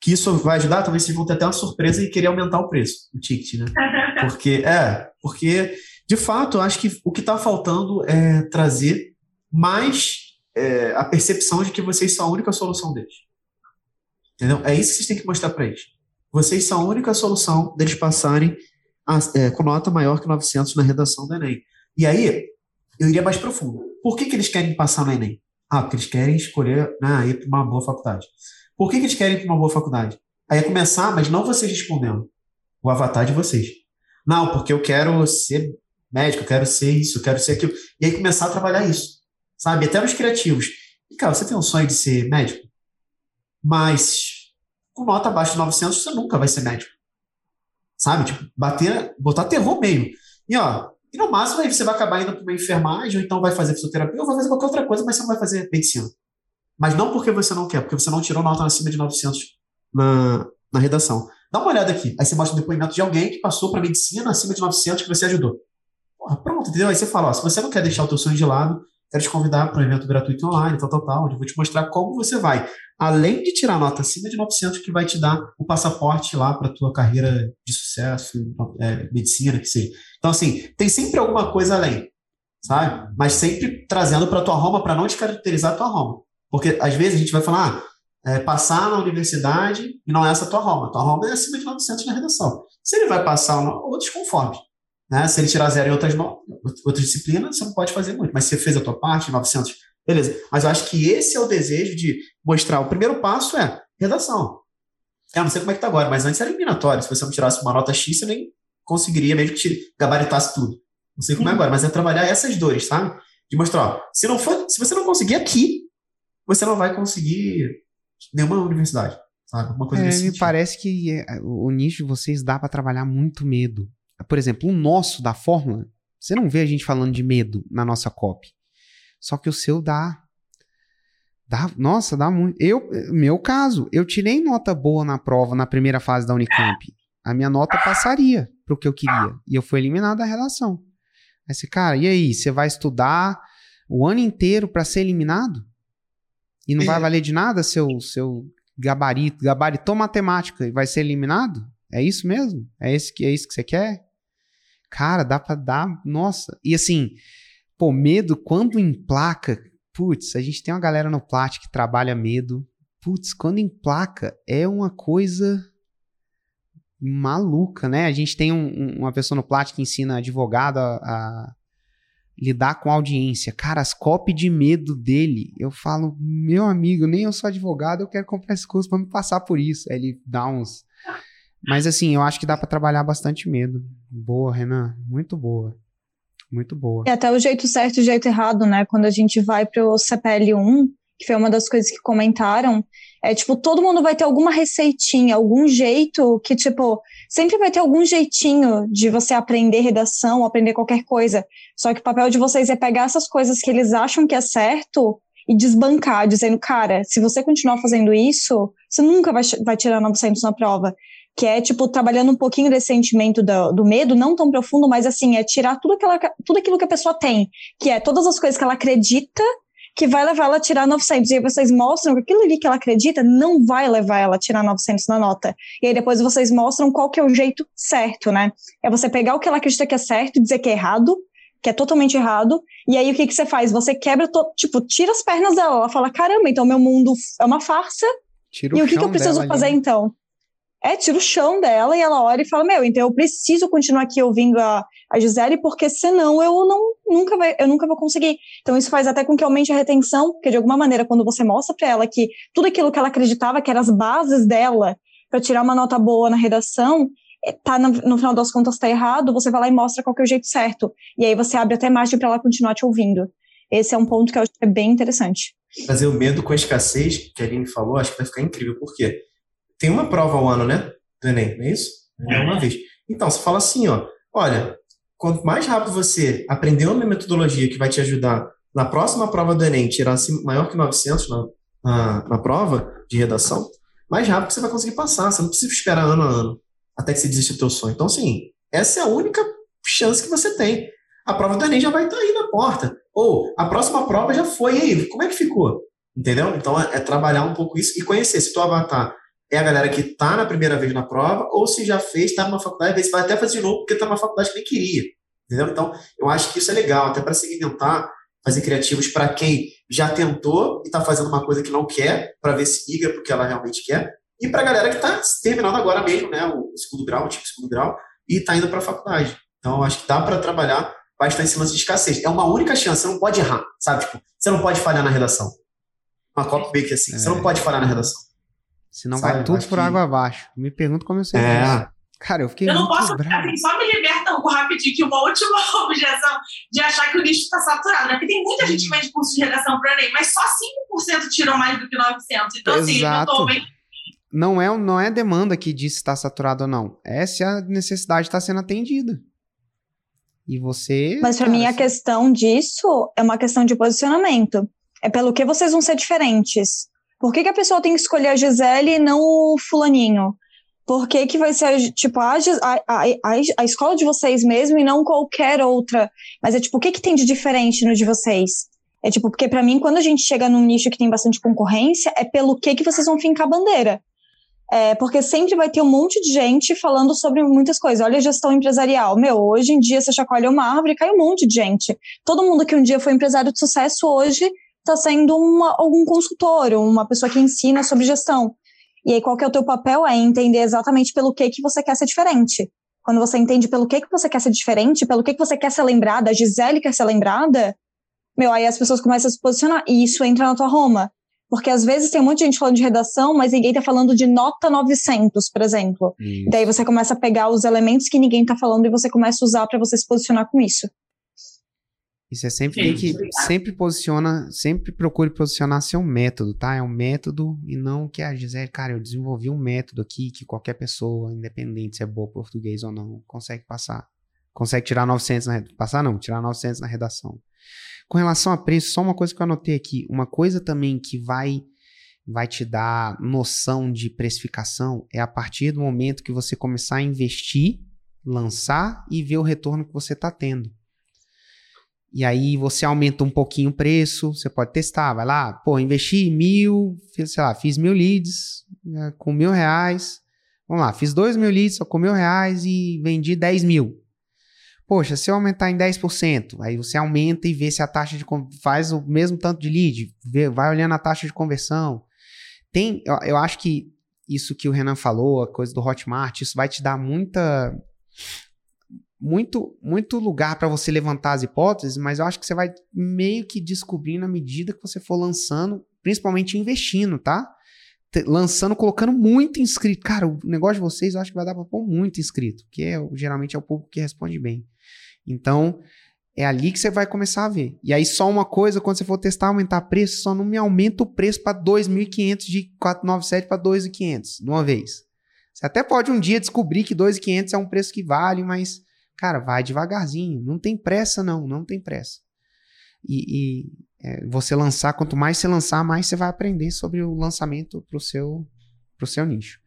que isso vai ajudar, talvez vocês vão ter até uma surpresa e querer aumentar o preço, o ticket, né? Porque, é, porque, de fato, eu acho que o que está faltando é trazer mais é, a percepção de que vocês são a única solução deles. Entendeu? É isso que vocês têm que mostrar para eles. Vocês são a única solução deles passarem a, é, com nota maior que 900 na redação do Enem. E aí, eu iria mais profundo. Por que, que eles querem passar no Enem? Ah, porque eles querem escolher né, ir para uma boa faculdade. Por que, que eles querem ir para uma boa faculdade? Aí é começar, mas não vocês respondendo. O avatar de vocês. Não, porque eu quero ser médico, eu quero ser isso, eu quero ser aquilo. E aí começar a trabalhar isso. Sabe? Até nos criativos. E, cara, você tem um sonho de ser médico? Mas com nota abaixo de 900, você nunca vai ser médico. Sabe? Tipo, bater, botar terror meio. E, ó, e no máximo aí você vai acabar indo para uma enfermagem, ou então vai fazer fisioterapia, ou vai fazer qualquer outra coisa, mas você não vai fazer medicina. Mas não porque você não quer, porque você não tirou nota acima de 900 na, na redação. Dá uma olhada aqui. Aí você mostra o depoimento de alguém que passou para medicina acima de 900 que você ajudou. Porra, pronto, entendeu? Aí você fala, ó, se você não quer deixar o teu sonho de lado, quero te convidar para um evento gratuito online, tal, tal, tal, onde eu vou te mostrar como você vai, além de tirar nota acima de 900, que vai te dar o passaporte lá para tua carreira de sucesso, é, medicina, que seja. Então, assim, tem sempre alguma coisa além, sabe? Mas sempre trazendo para tua Roma, para não descaracterizar a tua Roma. Porque, às vezes, a gente vai falar, ah, é, passar na universidade e não é essa a tua Roma. Tua Roma é acima de 900 na redação. Se ele vai passar outros conformes. Né? Se ele tirar zero em outras, outras disciplinas, você não pode fazer muito. Mas se você fez a tua parte, 900, beleza. Mas eu acho que esse é o desejo de mostrar. O primeiro passo é redação. Eu não sei como é que tá agora, mas antes era eliminatório. Se você não tirasse uma nota X, você nem conseguiria, mesmo que tire, gabaritasse tudo. Não sei como é agora, mas é trabalhar essas dores, sabe? De mostrar, ó, se não for, se você não conseguir aqui, você não vai conseguir nenhuma universidade, sabe? Uma coisa é, desse me sentido. parece que é, o nicho de vocês dá para trabalhar muito medo por exemplo, o nosso da fórmula, você não vê a gente falando de medo na nossa copy. Só que o seu dá. Dá, nossa, dá muito. Eu, meu caso, eu tirei nota boa na prova na primeira fase da Unicamp. A minha nota passaria pro que eu queria. E eu fui eliminado da redação. Aí você, cara, e aí? Você vai estudar o ano inteiro para ser eliminado? E não vai valer de nada seu, seu gabarito, gabaritou matemática e vai ser eliminado? É isso mesmo? É, esse que, é isso que você quer? Cara, dá pra dar. Nossa. E assim, pô, medo, quando emplaca. Putz, a gente tem uma galera no Plat que trabalha medo. Putz, quando emplaca, é uma coisa maluca, né? A gente tem um, uma pessoa no Plat que ensina advogado a, a lidar com audiência. Cara, as copy de medo dele, eu falo, meu amigo, nem eu sou advogado, eu quero comprar esse curso para me passar por isso. Aí ele dá uns mas assim, eu acho que dá para trabalhar bastante medo. Boa, Renan. Muito boa. Muito boa. E até o jeito certo e o jeito errado, né? Quando a gente vai pro CPL1, que foi uma das coisas que comentaram, é tipo, todo mundo vai ter alguma receitinha, algum jeito que, tipo, sempre vai ter algum jeitinho de você aprender redação, aprender qualquer coisa. Só que o papel de vocês é pegar essas coisas que eles acham que é certo e desbancar, dizendo, cara, se você continuar fazendo isso, você nunca vai, vai tirar 900 na prova que é, tipo, trabalhando um pouquinho desse sentimento do, do, medo, não tão profundo, mas, assim, é tirar tudo, aquela, tudo aquilo que a pessoa tem, que é todas as coisas que ela acredita que vai levar ela a tirar 900. E aí vocês mostram que aquilo ali que ela acredita não vai levar ela a tirar 900 na nota. E aí depois vocês mostram qual que é o jeito certo, né? É você pegar o que ela acredita que é certo e dizer que é errado, que é totalmente errado, e aí o que, que você faz? Você quebra, tipo, tira as pernas dela, ela fala, caramba, então meu mundo é uma farsa, Tira e o, o que, que eu preciso fazer ali. então? É, tira o chão dela e ela olha e fala: Meu, então eu preciso continuar aqui ouvindo a, a Gisele, porque senão eu não nunca, vai, eu nunca vou conseguir. Então isso faz até com que aumente a retenção, porque de alguma maneira, quando você mostra para ela que tudo aquilo que ela acreditava que eram as bases dela para tirar uma nota boa na redação, é, tá no, no final das contas tá errado, você vai lá e mostra qual que é o jeito certo. E aí você abre até margem para ela continuar te ouvindo. Esse é um ponto que eu acho que é bem interessante. Fazer o medo com a escassez, que a Aline falou, acho que vai ficar incrível. Por quê? Tem uma prova ao ano, né? Do Enem, não é isso? É uma vez. Então, você fala assim, ó, olha, quanto mais rápido você aprender uma metodologia que vai te ajudar na próxima prova do Enem, tirar assim, maior que 900 na, na, na prova de redação, mais rápido você vai conseguir passar. Você não precisa esperar ano a ano até que você desista do teu sonho. Então, assim, essa é a única chance que você tem. A prova do Enem já vai estar aí na porta. Ou a próxima prova já foi. E aí, como é que ficou? Entendeu? Então, é, é trabalhar um pouco isso e conhecer. Se tu avatar é a galera que está na primeira vez na prova, ou se já fez, está numa faculdade, às vai até fazer de novo porque está numa faculdade que nem queria. Entendeu? Então, eu acho que isso é legal, até para segmentar, fazer criativos para quem já tentou e está fazendo uma coisa que não quer, para ver se migra porque ela realmente quer, e para a galera que está terminando agora mesmo, né, o segundo grau, o tipo segundo grau, e está indo para a faculdade. Então, acho que dá para trabalhar bastante esse lance de escassez. É uma única chance, você não pode errar, sabe? Tipo, você não pode falhar na redação. Uma copy bake assim, é. você não é. pode falhar na redação. Senão sabe? vai tudo por água abaixo. Me pergunto como eu sei. É. Cara, eu fiquei. Eu não posso. Bravo. Assim, só me liberta um rapidinho que uma última objeção de achar que o lixo está saturado. Né? Porque tem muita gente que vende curso de redação para Enem, mas só 5% tiram mais do que 900. Então, assim, Exato. assim, eu tô bem. Não é, não é demanda que diz se está saturado ou não. É se a necessidade está sendo atendida. E você. Mas para mim a questão disso é uma questão de posicionamento. É pelo que vocês vão ser diferentes. Por que, que a pessoa tem que escolher a Gisele e não o fulaninho? Por que, que vai ser, tipo, a, a, a, a escola de vocês mesmo e não qualquer outra? Mas é tipo, o que, que tem de diferente no de vocês? É tipo, porque para mim, quando a gente chega num nicho que tem bastante concorrência, é pelo que, que vocês vão fincar a bandeira. É, porque sempre vai ter um monte de gente falando sobre muitas coisas. Olha a gestão empresarial. Meu, hoje em dia você chacoalha uma árvore e cai um monte de gente. Todo mundo que um dia foi empresário de sucesso hoje está sendo uma, algum consultor, uma pessoa que ensina sobre gestão. E aí, qual que é o teu papel? É entender exatamente pelo que, que você quer ser diferente. Quando você entende pelo que, que você quer ser diferente, pelo que, que você quer ser lembrada, a Gisele quer ser lembrada, meu, aí as pessoas começam a se posicionar e isso entra na tua Roma. Porque às vezes tem um monte de gente falando de redação, mas ninguém tá falando de nota 900, por exemplo. Isso. Daí você começa a pegar os elementos que ninguém tá falando e você começa a usar para você se posicionar com isso. Isso é sempre tem que sempre posiciona, sempre procure posicionar seu método, tá? É um método e não que a Gisele, cara, eu desenvolvi um método aqui que qualquer pessoa, independente se é boa português ou não, consegue passar. Consegue tirar 900 na passar não, tirar 900 na redação. Com relação a preço, só uma coisa que eu anotei aqui, uma coisa também que vai vai te dar noção de precificação é a partir do momento que você começar a investir, lançar e ver o retorno que você está tendo. E aí você aumenta um pouquinho o preço, você pode testar, vai lá, pô, investi mil, sei lá, fiz mil leads né, com mil reais. Vamos lá, fiz dois mil leads só com mil reais e vendi dez mil. Poxa, se eu aumentar em 10%, aí você aumenta e vê se a taxa de faz o mesmo tanto de lead, vê, vai olhando a taxa de conversão. Tem, eu, eu acho que isso que o Renan falou, a coisa do Hotmart, isso vai te dar muita muito, muito lugar para você levantar as hipóteses, mas eu acho que você vai meio que descobrindo à medida que você for lançando, principalmente investindo, tá? Lançando, colocando muito inscrito. Cara, o negócio de vocês eu acho que vai dar para pôr muito inscrito, que é, geralmente é o público que responde bem. Então, é ali que você vai começar a ver. E aí, só uma coisa, quando você for testar aumentar preço, só não me aumenta o preço para 2.500 de 497 para 2.500 de uma vez. Você até pode um dia descobrir que 2.500 é um preço que vale, mas Cara, vai devagarzinho. Não tem pressa, não. Não tem pressa. E, e é, você lançar, quanto mais você lançar, mais você vai aprender sobre o lançamento para o seu, pro seu nicho.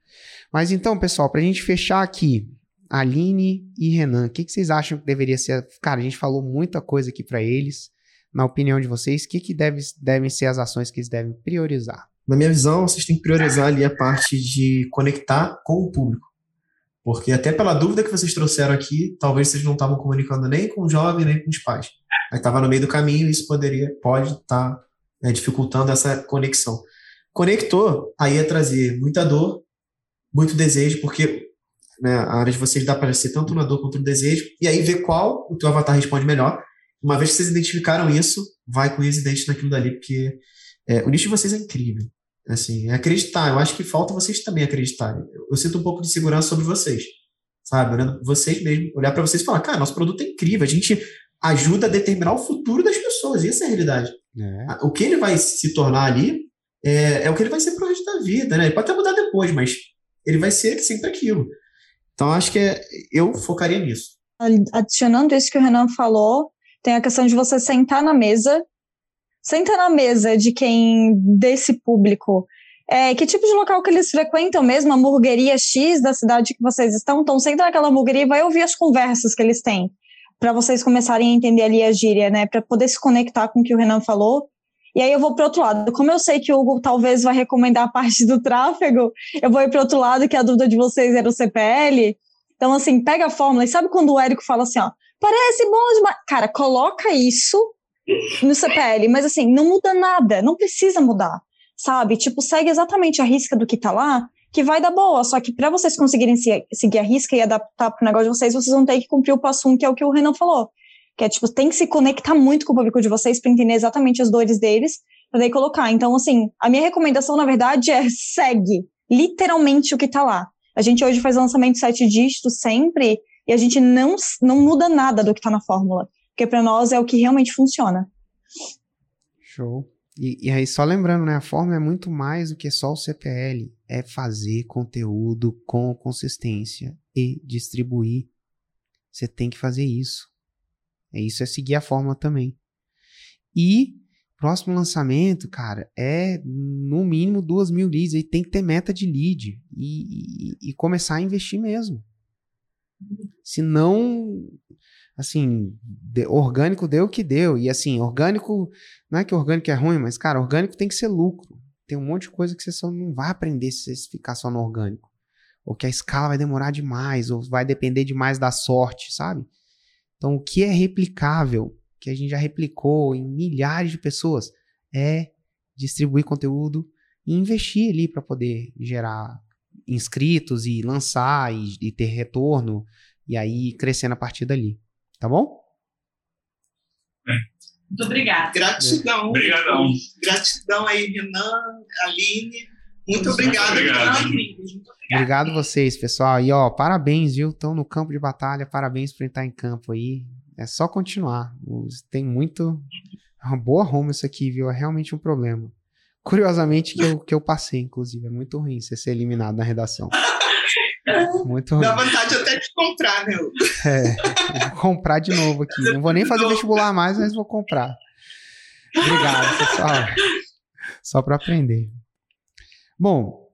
Mas então, pessoal, para a gente fechar aqui, Aline e Renan, o que, que, vocês acham que deveria ser? Cara, a gente falou muita coisa aqui para eles. Na opinião de vocês, o que, que deve, devem ser as ações que eles devem priorizar? Na minha visão, vocês têm que priorizar ali a parte de conectar com o público. Porque até pela dúvida que vocês trouxeram aqui, talvez vocês não estavam comunicando nem com o jovem, nem com os pais. Aí estava no meio do caminho e isso poderia, pode estar tá, né, dificultando essa conexão. Conectou, aí é trazer muita dor, muito desejo, porque né, a área de vocês dá para ser tanto na dor quanto no desejo, e aí ver qual o teu avatar responde melhor. Uma vez que vocês identificaram isso, vai com isso dente naquilo dali, porque é, o nicho de vocês é incrível. Assim, acreditar. Eu acho que falta vocês também acreditarem. Eu, eu sinto um pouco de segurança sobre vocês. Sabe? Olhando vocês mesmo, olhar para vocês e falar, cara, nosso produto é incrível. A gente ajuda a determinar o futuro das pessoas. Essa é a realidade. É. O que ele vai se tornar ali é, é o que ele vai ser pro resto da vida, né? Ele pode até mudar depois, mas ele vai ser sempre aquilo. Então, acho que é, eu focaria nisso. Adicionando isso que o Renan falou, tem a questão de você sentar na mesa senta na mesa de quem, desse público, é, que tipo de local que eles frequentam mesmo, a hamburgueria X da cidade que vocês estão, então senta naquela hamburgueria e vai ouvir as conversas que eles têm, para vocês começarem a entender ali a gíria, né, para poder se conectar com o que o Renan falou. E aí eu vou para outro lado. Como eu sei que o Hugo talvez vai recomendar a parte do tráfego, eu vou ir para outro lado, que a dúvida de vocês era o CPL. Então, assim, pega a fórmula. E sabe quando o Érico fala assim, ó, parece bom demais. Cara, coloca isso no CPL, mas assim, não muda nada, não precisa mudar, sabe? Tipo, segue exatamente a risca do que tá lá, que vai dar boa, só que para vocês conseguirem se, seguir a risca e adaptar pro negócio de vocês, vocês vão ter que cumprir o passo um, que é o que o Renan falou, que é, tipo, tem que se conectar muito com o público de vocês para entender exatamente as dores deles, para daí colocar. Então, assim, a minha recomendação, na verdade, é segue literalmente o que tá lá. A gente hoje faz lançamento sete dígitos sempre, e a gente não, não muda nada do que tá na fórmula. Porque para nós é o que realmente funciona. Show. E, e, aí, só lembrando, né? A fórmula é muito mais do que só o CPL. É fazer conteúdo com consistência e distribuir. Você tem que fazer isso. É isso, é seguir a fórmula também. E próximo lançamento, cara, é no mínimo duas mil leads. Aí tem que ter meta de lead e, e, e começar a investir mesmo. Se não, assim, de, orgânico deu o que deu. E assim, orgânico, não é que orgânico é ruim, mas, cara, orgânico tem que ser lucro. Tem um monte de coisa que você só não vai aprender se você ficar só no orgânico. Ou que a escala vai demorar demais, ou vai depender demais da sorte, sabe? Então, o que é replicável, que a gente já replicou em milhares de pessoas, é distribuir conteúdo e investir ali para poder gerar inscritos e lançar e, e ter retorno e aí crescendo a partir dali. Tá bom? Muito obrigada. Gratidão. Obrigadão. Gratidão aí, Renan, Aline. Muito obrigado. obrigado. Obrigado vocês, pessoal. E ó, parabéns, viu? Estão no campo de batalha. Parabéns por estar em campo aí. É só continuar. Tem muito. É uma boa Roma isso aqui, viu? É realmente um problema. Curiosamente, que eu, que eu passei, inclusive. É muito ruim você ser eliminado na redação. Muito ruim. Dá vontade até de comprar, né? É, vou comprar de novo aqui. Não vou nem fazer vestibular mais, mas vou comprar. Obrigado, pessoal. Só para aprender. Bom,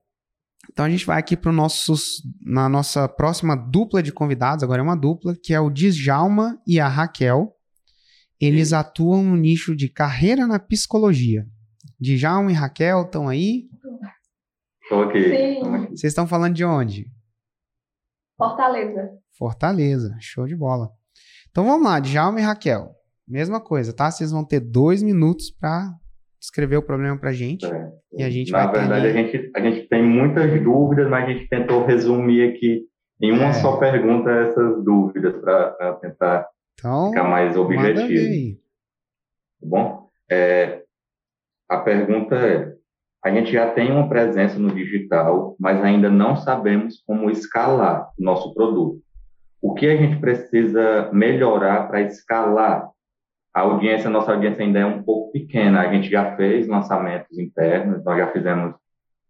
então a gente vai aqui para nossos na nossa próxima dupla de convidados. Agora é uma dupla que é o Djalma e a Raquel. Eles atuam no nicho de carreira na psicologia. Djalma e Raquel estão aí? Estou aqui. Sim. Vocês estão falando de onde? Fortaleza. Fortaleza, show de bola. Então vamos lá, Djalma e Raquel. Mesma coisa, tá? Vocês vão ter dois minutos para descrever o problema pra gente. É. E a gente Na vai verdade, ter... a, gente, a gente tem muitas dúvidas, mas a gente tentou resumir aqui em uma É. só pergunta essas dúvidas para tentar Então, ficar mais objetivo. aí. Tá bom? É, a pergunta é: a gente já tem uma presença no digital, mas ainda não sabemos como escalar o nosso produto. O que a gente precisa melhorar para escalar? A audiência, nossa audiência ainda é um pouco pequena. A gente já fez lançamentos internos, nós já fizemos,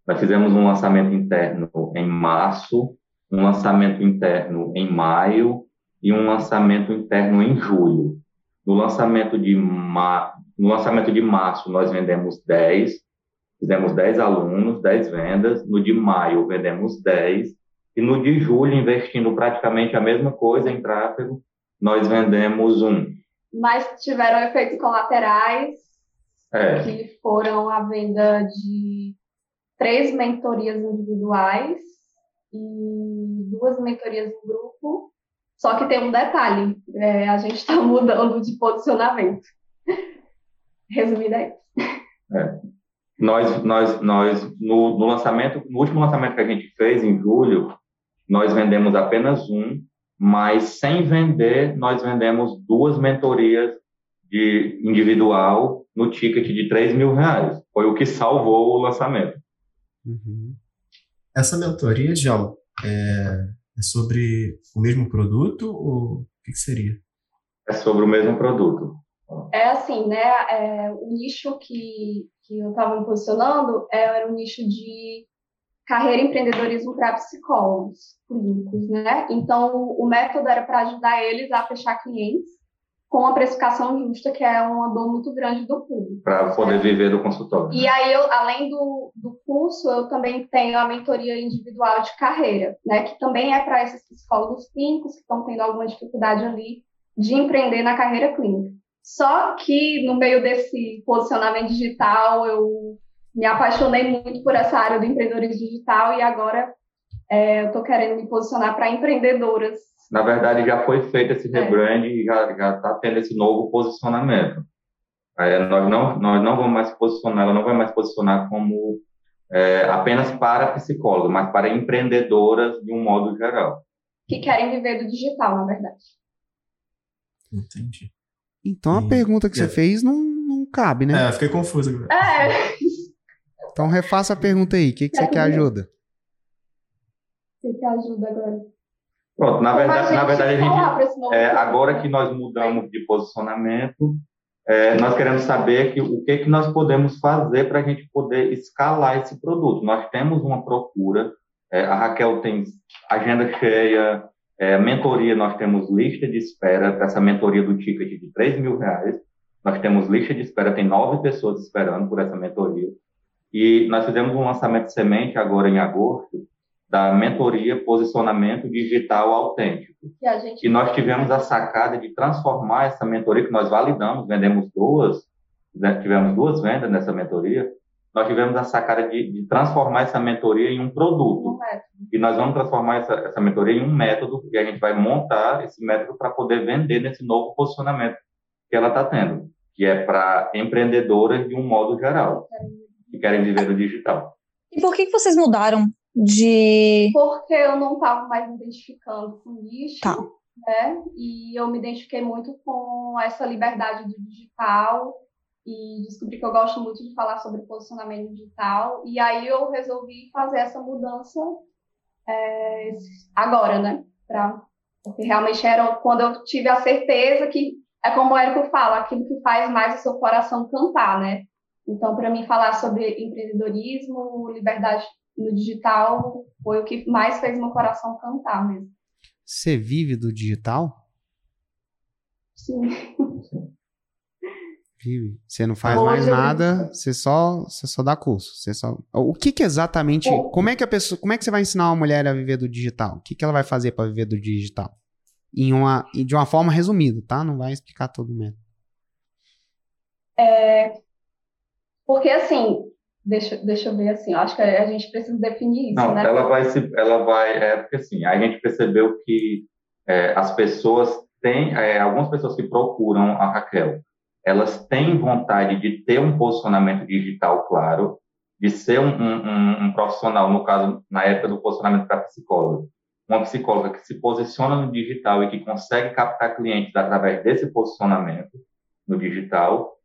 nós fizemos um lançamento interno em março, um lançamento interno em maio e um lançamento interno em julho. No lançamento de, ma no lançamento de março, nós vendemos 10, fizemos 10 alunos, 10 vendas. No de maio, vendemos 10. E no de julho, investindo praticamente a mesma coisa em tráfego, nós vendemos um. Mas tiveram efeitos colaterais É, que foram a venda de três mentorias individuais e duas mentorias em grupo. Só que tem um detalhe: é, a gente está mudando de posicionamento. Resumindo aí. Nós, nós, nós no, no lançamento, no último lançamento que a gente fez em julho, nós vendemos apenas um, mas sem vender, nós vendemos duas mentorias de individual no ticket de 3 mil reais. Foi o que salvou o lançamento. Uhum. Essa mentoria, Djalma, é, é sobre o mesmo produto ou o que, que seria? É sobre o mesmo produto. É assim, né? é, o nicho que, que eu estava me posicionando era o nicho de carreira e empreendedorismo para psicólogos clínicos, né? Então, o método era para ajudar eles a fechar clientes com a precificação justa, que é uma dor muito grande do público. Para poder viver do consultório. E aí, eu, além do, do curso, eu também tenho a mentoria individual de carreira, né? Que também é para esses psicólogos clínicos que estão tendo alguma dificuldade ali de empreender na carreira clínica. Só que no meio desse posicionamento digital, eu me apaixonei muito por essa área do empreendedorismo digital e agora é, eu estou querendo me posicionar para empreendedoras. Na verdade, já foi feito esse É. rebrand e já já está tendo esse novo posicionamento. É, nós, não, nós não vamos mais posicionar, ela não vai mais posicionar como é, apenas para psicólogos, mas para empreendedoras de um modo geral. Que querem viver do digital, na verdade. Entendi. Então a pergunta que você fez não, não cabe, né? É, fiquei confuso agora. É. Então refaça a pergunta aí. O que, que você quer ajuda? O que, que ajuda agora? Pronto, na verdade, na verdade a gente, é, agora que nós mudamos de posicionamento, é, nós queremos saber que, o que, que nós podemos fazer para a gente poder escalar esse produto. Nós temos uma procura, é, a Raquel tem agenda cheia, é, mentoria, nós temos lista de espera para essa mentoria do ticket de 3 mil reais. Nós temos lista de espera, tem nove pessoas esperando por essa mentoria. E nós fizemos um lançamento semente agora em agosto, da mentoria Posicionamento Digital Autêntico. A gente E nós tivemos a sacada de transformar essa mentoria, que nós validamos, vendemos duas, né, tivemos duas vendas nessa mentoria, nós tivemos a sacada de, de transformar essa mentoria em um produto. E nós vamos transformar essa, essa mentoria em um método, e a gente vai montar esse método para poder vender nesse novo posicionamento que ela está tendo, que é para empreendedoras de um modo geral, que querem viver do digital. E por que, que vocês mudaram de. Porque eu não estava mais me identificando com isso, Tá. né? E eu me identifiquei muito com essa liberdade do digital e descobri que eu gosto muito de falar sobre posicionamento digital. E aí eu resolvi fazer essa mudança é, agora, né? Pra, porque realmente era quando eu tive a certeza que é como o Érico fala, aquilo que faz mais o seu coração cantar, né? Então, para mim, falar sobre empreendedorismo, liberdade no digital foi o que mais fez meu coração cantar mesmo. Você vive do digital? Sim. Vive. Você não faz Hoje mais eu nada, você só, você só dá curso. Você só... O que que exatamente, Bom. como é que a pessoa, como é que você vai ensinar uma mulher a viver do digital? O que que ela vai fazer para viver do digital? Em uma, e de uma forma resumida, tá? Não vai explicar todo o método. Porque, assim, deixa, deixa eu ver assim, eu acho que a gente precisa definir isso, Não, né? ela vai se, ela vai, é porque assim, a gente percebeu que é, as pessoas têm, é, algumas pessoas que procuram a Raquel, elas têm vontade de ter um posicionamento digital claro, de ser um, um, um- profissional, no caso, na época do posicionamento para psicóloga, uma psicóloga que se posiciona no digital e que consegue captar clientes através desse posicionamento no digital.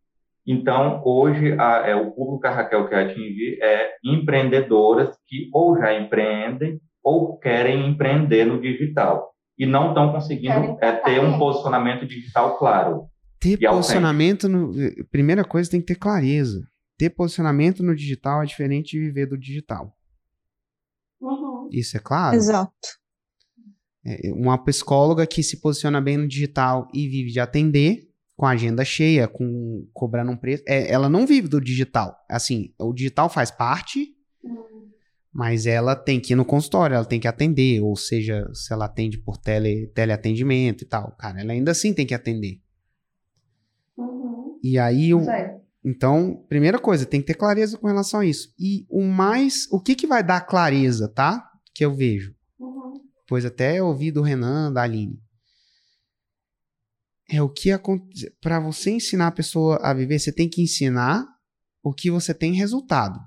Então, hoje, a, é, o público que a Raquel quer atingir é empreendedoras que ou já empreendem ou querem empreender no digital e não estão conseguindo é, ter um posicionamento digital claro. Ter E autêntico. posicionamento no, primeira coisa tem que ter clareza. Ter posicionamento no digital é diferente de viver do digital. Uhum. Isso é claro? Exato. É, uma psicóloga que se posiciona bem no digital e vive de atender, com a agenda cheia, com cobrando um preço, é, ela não vive do digital. Assim, o digital faz parte, Uhum. mas ela tem que ir no consultório, ela tem que atender, ou seja, se ela atende por tele, teleatendimento e tal, cara, ela ainda assim tem que atender. Uhum. E aí, o, então, primeira coisa, tem que ter clareza com relação a isso. E o mais, o que que vai dar clareza, tá? Que eu vejo. Uhum. Pois até eu ouvi do Renan, da Aline. É o que acontece. Para você ensinar a pessoa a viver, você tem que ensinar o que você tem resultado.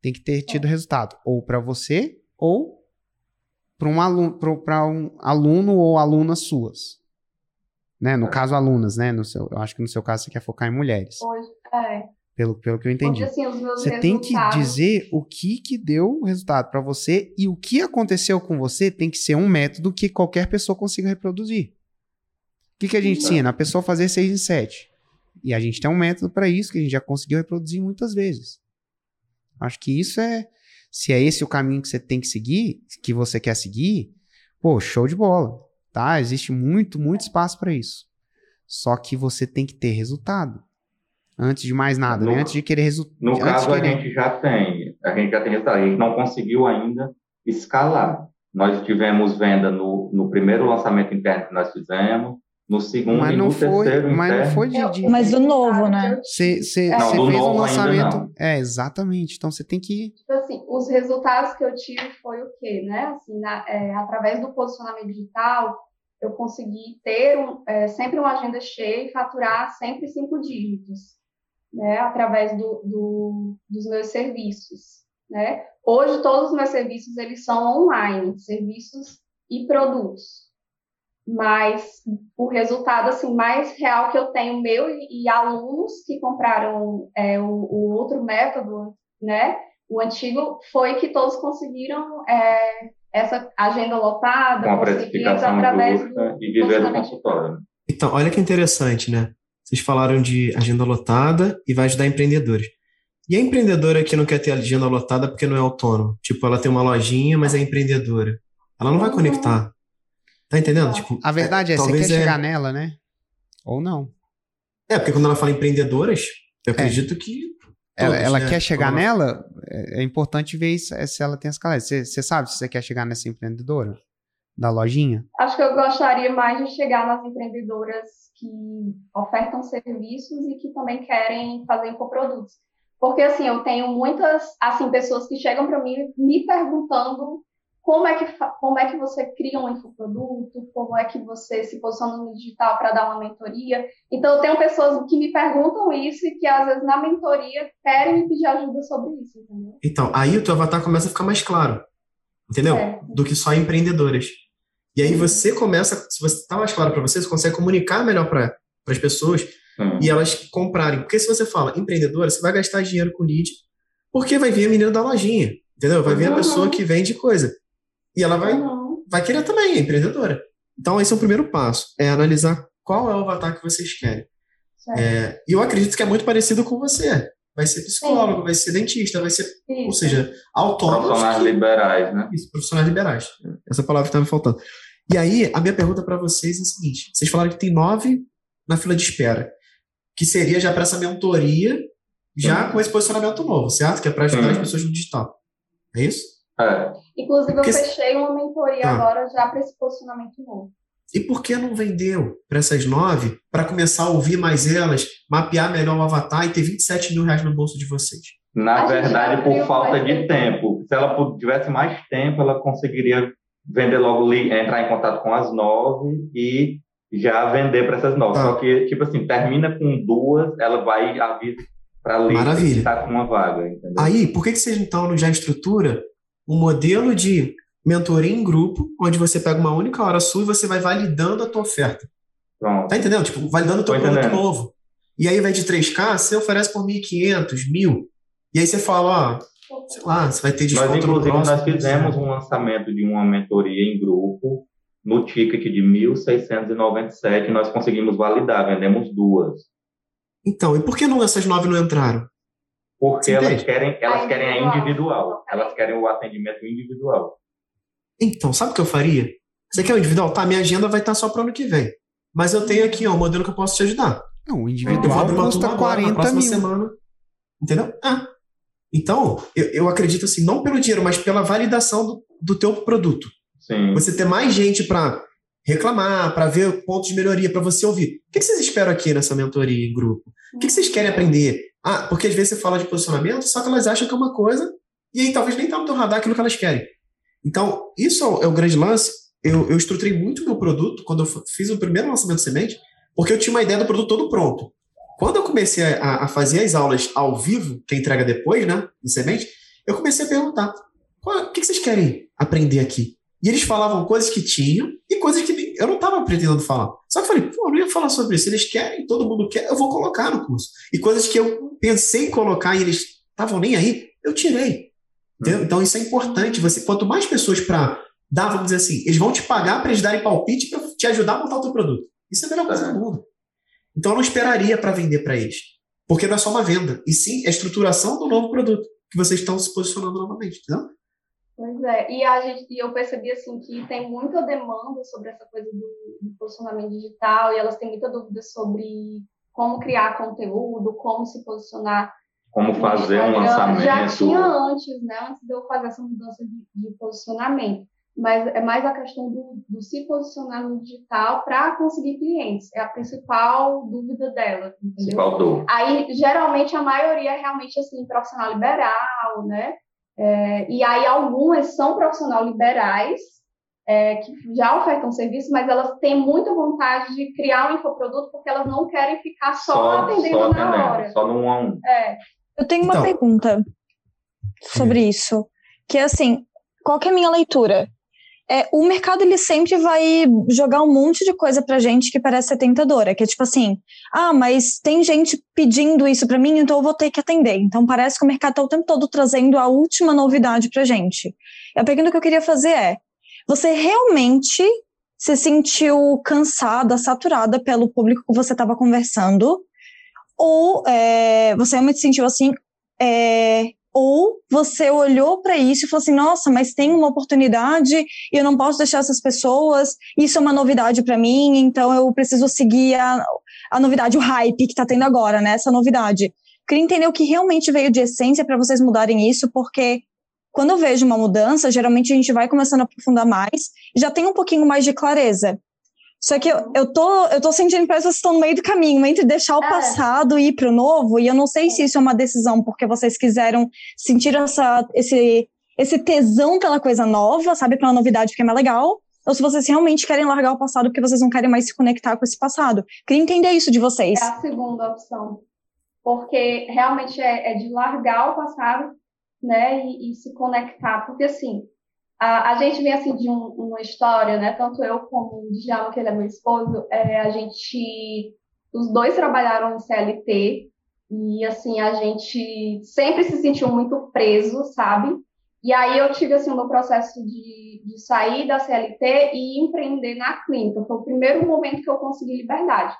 Tem que ter tido resultado. Ou para você, ou para um, aluno, pra um aluno ou alunas suas. Né? No caso, alunas, né? No seu, eu acho que no seu caso você quer focar em mulheres. Hoje, é. Pelo, pelo que eu entendi. Porque, assim, os meus Você tem que resultados- dizer o que que deu o resultado para você e o que aconteceu com você tem que ser um método que qualquer pessoa consiga reproduzir. O que, que a gente ensina? A pessoa fazer 6 em 7. E a gente tem um método para isso que a gente já conseguiu reproduzir muitas vezes. Acho que isso é. Se é esse o caminho que você tem que seguir, que você quer seguir, pô, show de bola. Tá? Existe muito, muito espaço para isso. Só que você tem que ter resultado. Antes de mais nada, né? No- Antes de querer resultado. No caso, a gente já tem, a gente já tem resultado. A gente não conseguiu ainda escalar. Nós tivemos venda no, no primeiro lançamento interno que nós fizemos, no segundo Mas e não no foi, terceiro mas não foi de. De- Mas do novo, né? Você você- Não, você do fez um lançamento. É, exatamente. Então você tem que. Tipo assim, os resultados que eu tive foi o quê, né? Assim, na- é, através do posicionamento digital, eu consegui ter um, é, sempre uma agenda cheia e faturar sempre cinco dígitos. né, através do, do, dos meus serviços, né? Hoje todos os meus serviços eles são online, serviços e produtos. Mas o resultado assim mais real que eu tenho meu e, e alunos que compraram é, o, o, outro método, né, o antigo, foi que todos conseguiram é, essa agenda lotada, com a precificação através do, e viver do consultório. Então, olha que interessante, né? Vocês falaram de agenda lotada e vai ajudar empreendedores. E a empreendedora que não quer ter agenda lotada porque não é autônomo? Tipo, ela tem uma lojinha, mas é empreendedora. Ela não vai uhum. conectar. Tá entendendo? Tipo, a verdade é, é você quer é... chegar nela, né? Ou não. É, porque quando ela fala empreendedoras, eu é. acredito é. que. Todos, ela, ela né? quer chegar ela... nela, é, é importante ver se ela tem as clarezas. Você, você sabe se você quer chegar nessa empreendedora? Da lojinha? Acho que eu gostaria mais de chegar nas empreendedoras que ofertam serviços e que também querem fazer infoprodutos. Porque, assim, eu tenho muitas, assim, pessoas que chegam para mim me perguntando como é, que, como é que você cria um infoproduto, como é que você se posiciona no digital para dar uma mentoria. Então, eu tenho pessoas que me perguntam isso e que, às vezes, na mentoria, querem me pedir ajuda sobre isso, entendeu? Então, aí o teu avatar começa a ficar mais claro, entendeu? Do que só empreendedoras. E aí você começa, se você está mais claro para você, você consegue comunicar melhor para as pessoas uhum. e elas comprarem. Porque se você fala empreendedora, você vai gastar dinheiro com lead, porque vai vir a menina da lojinha, entendeu? Vai vir a pessoa que vende coisa. E ela vai, vai querer também, é empreendedora. Então, esse é o primeiro passo, é analisar qual é o avatar que vocês querem. É, e eu acredito que é muito parecido com você. Vai ser psicólogo, Sim. vai ser dentista, vai ser, Sim. ou seja, autônomo. Profissionais que... liberais, né? Isso, profissionais liberais. Essa palavra estava me faltando. E aí, a minha pergunta para vocês é a seguinte: vocês falaram que tem nove na fila de espera, que seria já para essa mentoria, já com esse posicionamento novo, certo? Que é para ajudar as pessoas no digital. É isso? É. Inclusive, Porque... eu fechei uma mentoria ah. agora já para esse posicionamento novo. E por que não vendeu para essas nove, para começar a ouvir mais elas, mapear melhor o avatar e ter 27 mil reais no bolso de vocês? Na a verdade, por falta de tempo. Se ela tivesse mais tempo, ela conseguiria vender logo, entrar em contato com as nove e já vender para essas nove. Tá. Só que, tipo assim, termina com duas, ela vai avisa para a que está com uma vaga. Entendeu? Aí, por que, que vocês então já estrutura um modelo de mentoria em grupo, onde você pega uma única hora sua e você vai validando a tua oferta? Pronto. Tá entendendo? Tipo, validando o teu produto novo. E aí, ao invés de 3K, você oferece por 1.500, 1.000. E aí você fala, ó, sei lá, você vai ter desconto Nós, inclusive, nós fizemos um lançamento de uma mentoria em grupo no ticket de 1.697 nós conseguimos validar, vendemos duas. Então, e por que não essas nove não entraram? Porque elas querem, elas querem a individual, elas querem o atendimento individual. Então, sabe o que eu faria? Você quer o individual? Tá, minha agenda vai estar só para o ano que vem. Mas eu tenho aqui ó, um modelo que eu posso te ajudar. Não, o individual custa 40 mil. Semana, entendeu? Ah, então, eu, eu acredito assim, não pelo dinheiro, mas pela validação do, do teu produto. Sim. Você ter mais gente para reclamar, para ver pontos de melhoria, para você ouvir. O que, vocês esperam aqui nessa mentoria em grupo? O que, vocês querem aprender? Ah, porque às vezes você fala de posicionamento, só que elas acham que é uma coisa, e aí talvez nem tá no teu radar aquilo que elas querem. Então, isso é o grande lance. Eu, eu estruturei muito meu produto quando eu fiz o primeiro lançamento de semente, porque eu tinha uma ideia do produto todo pronto. Quando eu comecei a, a fazer as aulas ao vivo, que é entrega depois, né, no semente, eu comecei a perguntar: o que vocês querem aprender aqui? E eles falavam coisas que tinham e coisas que eu não estava pretendendo falar. Só que eu falei, pô, eu não ia falar sobre isso. Eles querem, todo mundo quer, eu vou colocar no curso. E coisas que eu pensei em colocar e eles estavam nem aí, eu tirei. Entendeu? Então isso é importante. Você, quanto mais pessoas para dar, vamos dizer assim, eles vão te pagar para eles darem palpite para te ajudar a montar o teu produto. Isso é a melhor coisa do mundo. Então eu não esperaria para vender para eles. Porque não é só uma venda, e sim a estruturação do novo produto que vocês estão se posicionando novamente, entendeu? Pois é, e, a gente, e eu percebi assim que tem muita demanda sobre essa coisa do, do posicionamento digital, e elas têm muita dúvida sobre como criar conteúdo, como se posicionar. Como fazer um lançamento. Já tinha antes, né? Antes de eu fazer essa mudança de, de posicionamento mas é mais a questão do, do se posicionar no digital para conseguir clientes. É a principal dúvida dela, entendeu? Aí, geralmente, a maioria é realmente, assim, profissional liberal, né? É, e aí, algumas são profissional liberais, é, que já ofertam serviço, mas elas têm muita vontade de criar um infoproduto porque elas não querem ficar só, só atendendo só na atendendo, hora. Só no um a um. É. Eu tenho uma então, pergunta sobre isso, que é assim, qual que é a minha leitura? É, o mercado ele sempre vai jogar um monte de coisa pra gente que parece ser tentadora, que é tipo assim, ah, mas tem gente pedindo isso para mim, então eu vou ter que atender. Então parece que o mercado tá o tempo todo trazendo a última novidade pra gente. A pergunta que eu queria fazer é: você realmente se sentiu cansada, saturada pelo público que você estava conversando? Ou é, você realmente se sentiu assim? É, ou você olhou para isso e falou assim: nossa, mas tem uma oportunidade e eu não posso deixar essas pessoas, isso é uma novidade para mim, então eu preciso seguir a, a novidade, o hype que está tendo agora, né? Essa novidade. Queria entender o que realmente veio de essência para vocês mudarem isso, porque quando eu vejo uma mudança, geralmente a gente vai começando a aprofundar mais e já tem um pouquinho mais de clareza. Só que eu, eu, tô, eu tô sentindo que vocês estão no meio do caminho, entre deixar o é. passado e ir para o novo, e eu não sei se isso é uma decisão porque vocês quiseram sentir essa, esse, esse tesão pela coisa nova, sabe, pela novidade que é mais legal, ou se vocês realmente querem largar o passado porque vocês não querem mais se conectar com esse passado. Queria entender isso de vocês. É a segunda opção. Porque realmente é, é de largar o passado né, e, e, se conectar, porque assim, a, a gente vem assim de um, uma história, né, tanto eu como o Djalma, que ele é meu esposo, é, a gente, os dois trabalharam em CLT, e assim, a gente sempre se sentiu muito preso, sabe? E aí eu tive assim o meu processo de, de sair da CLT e empreender na clínica. Foi o primeiro momento que eu consegui liberdade.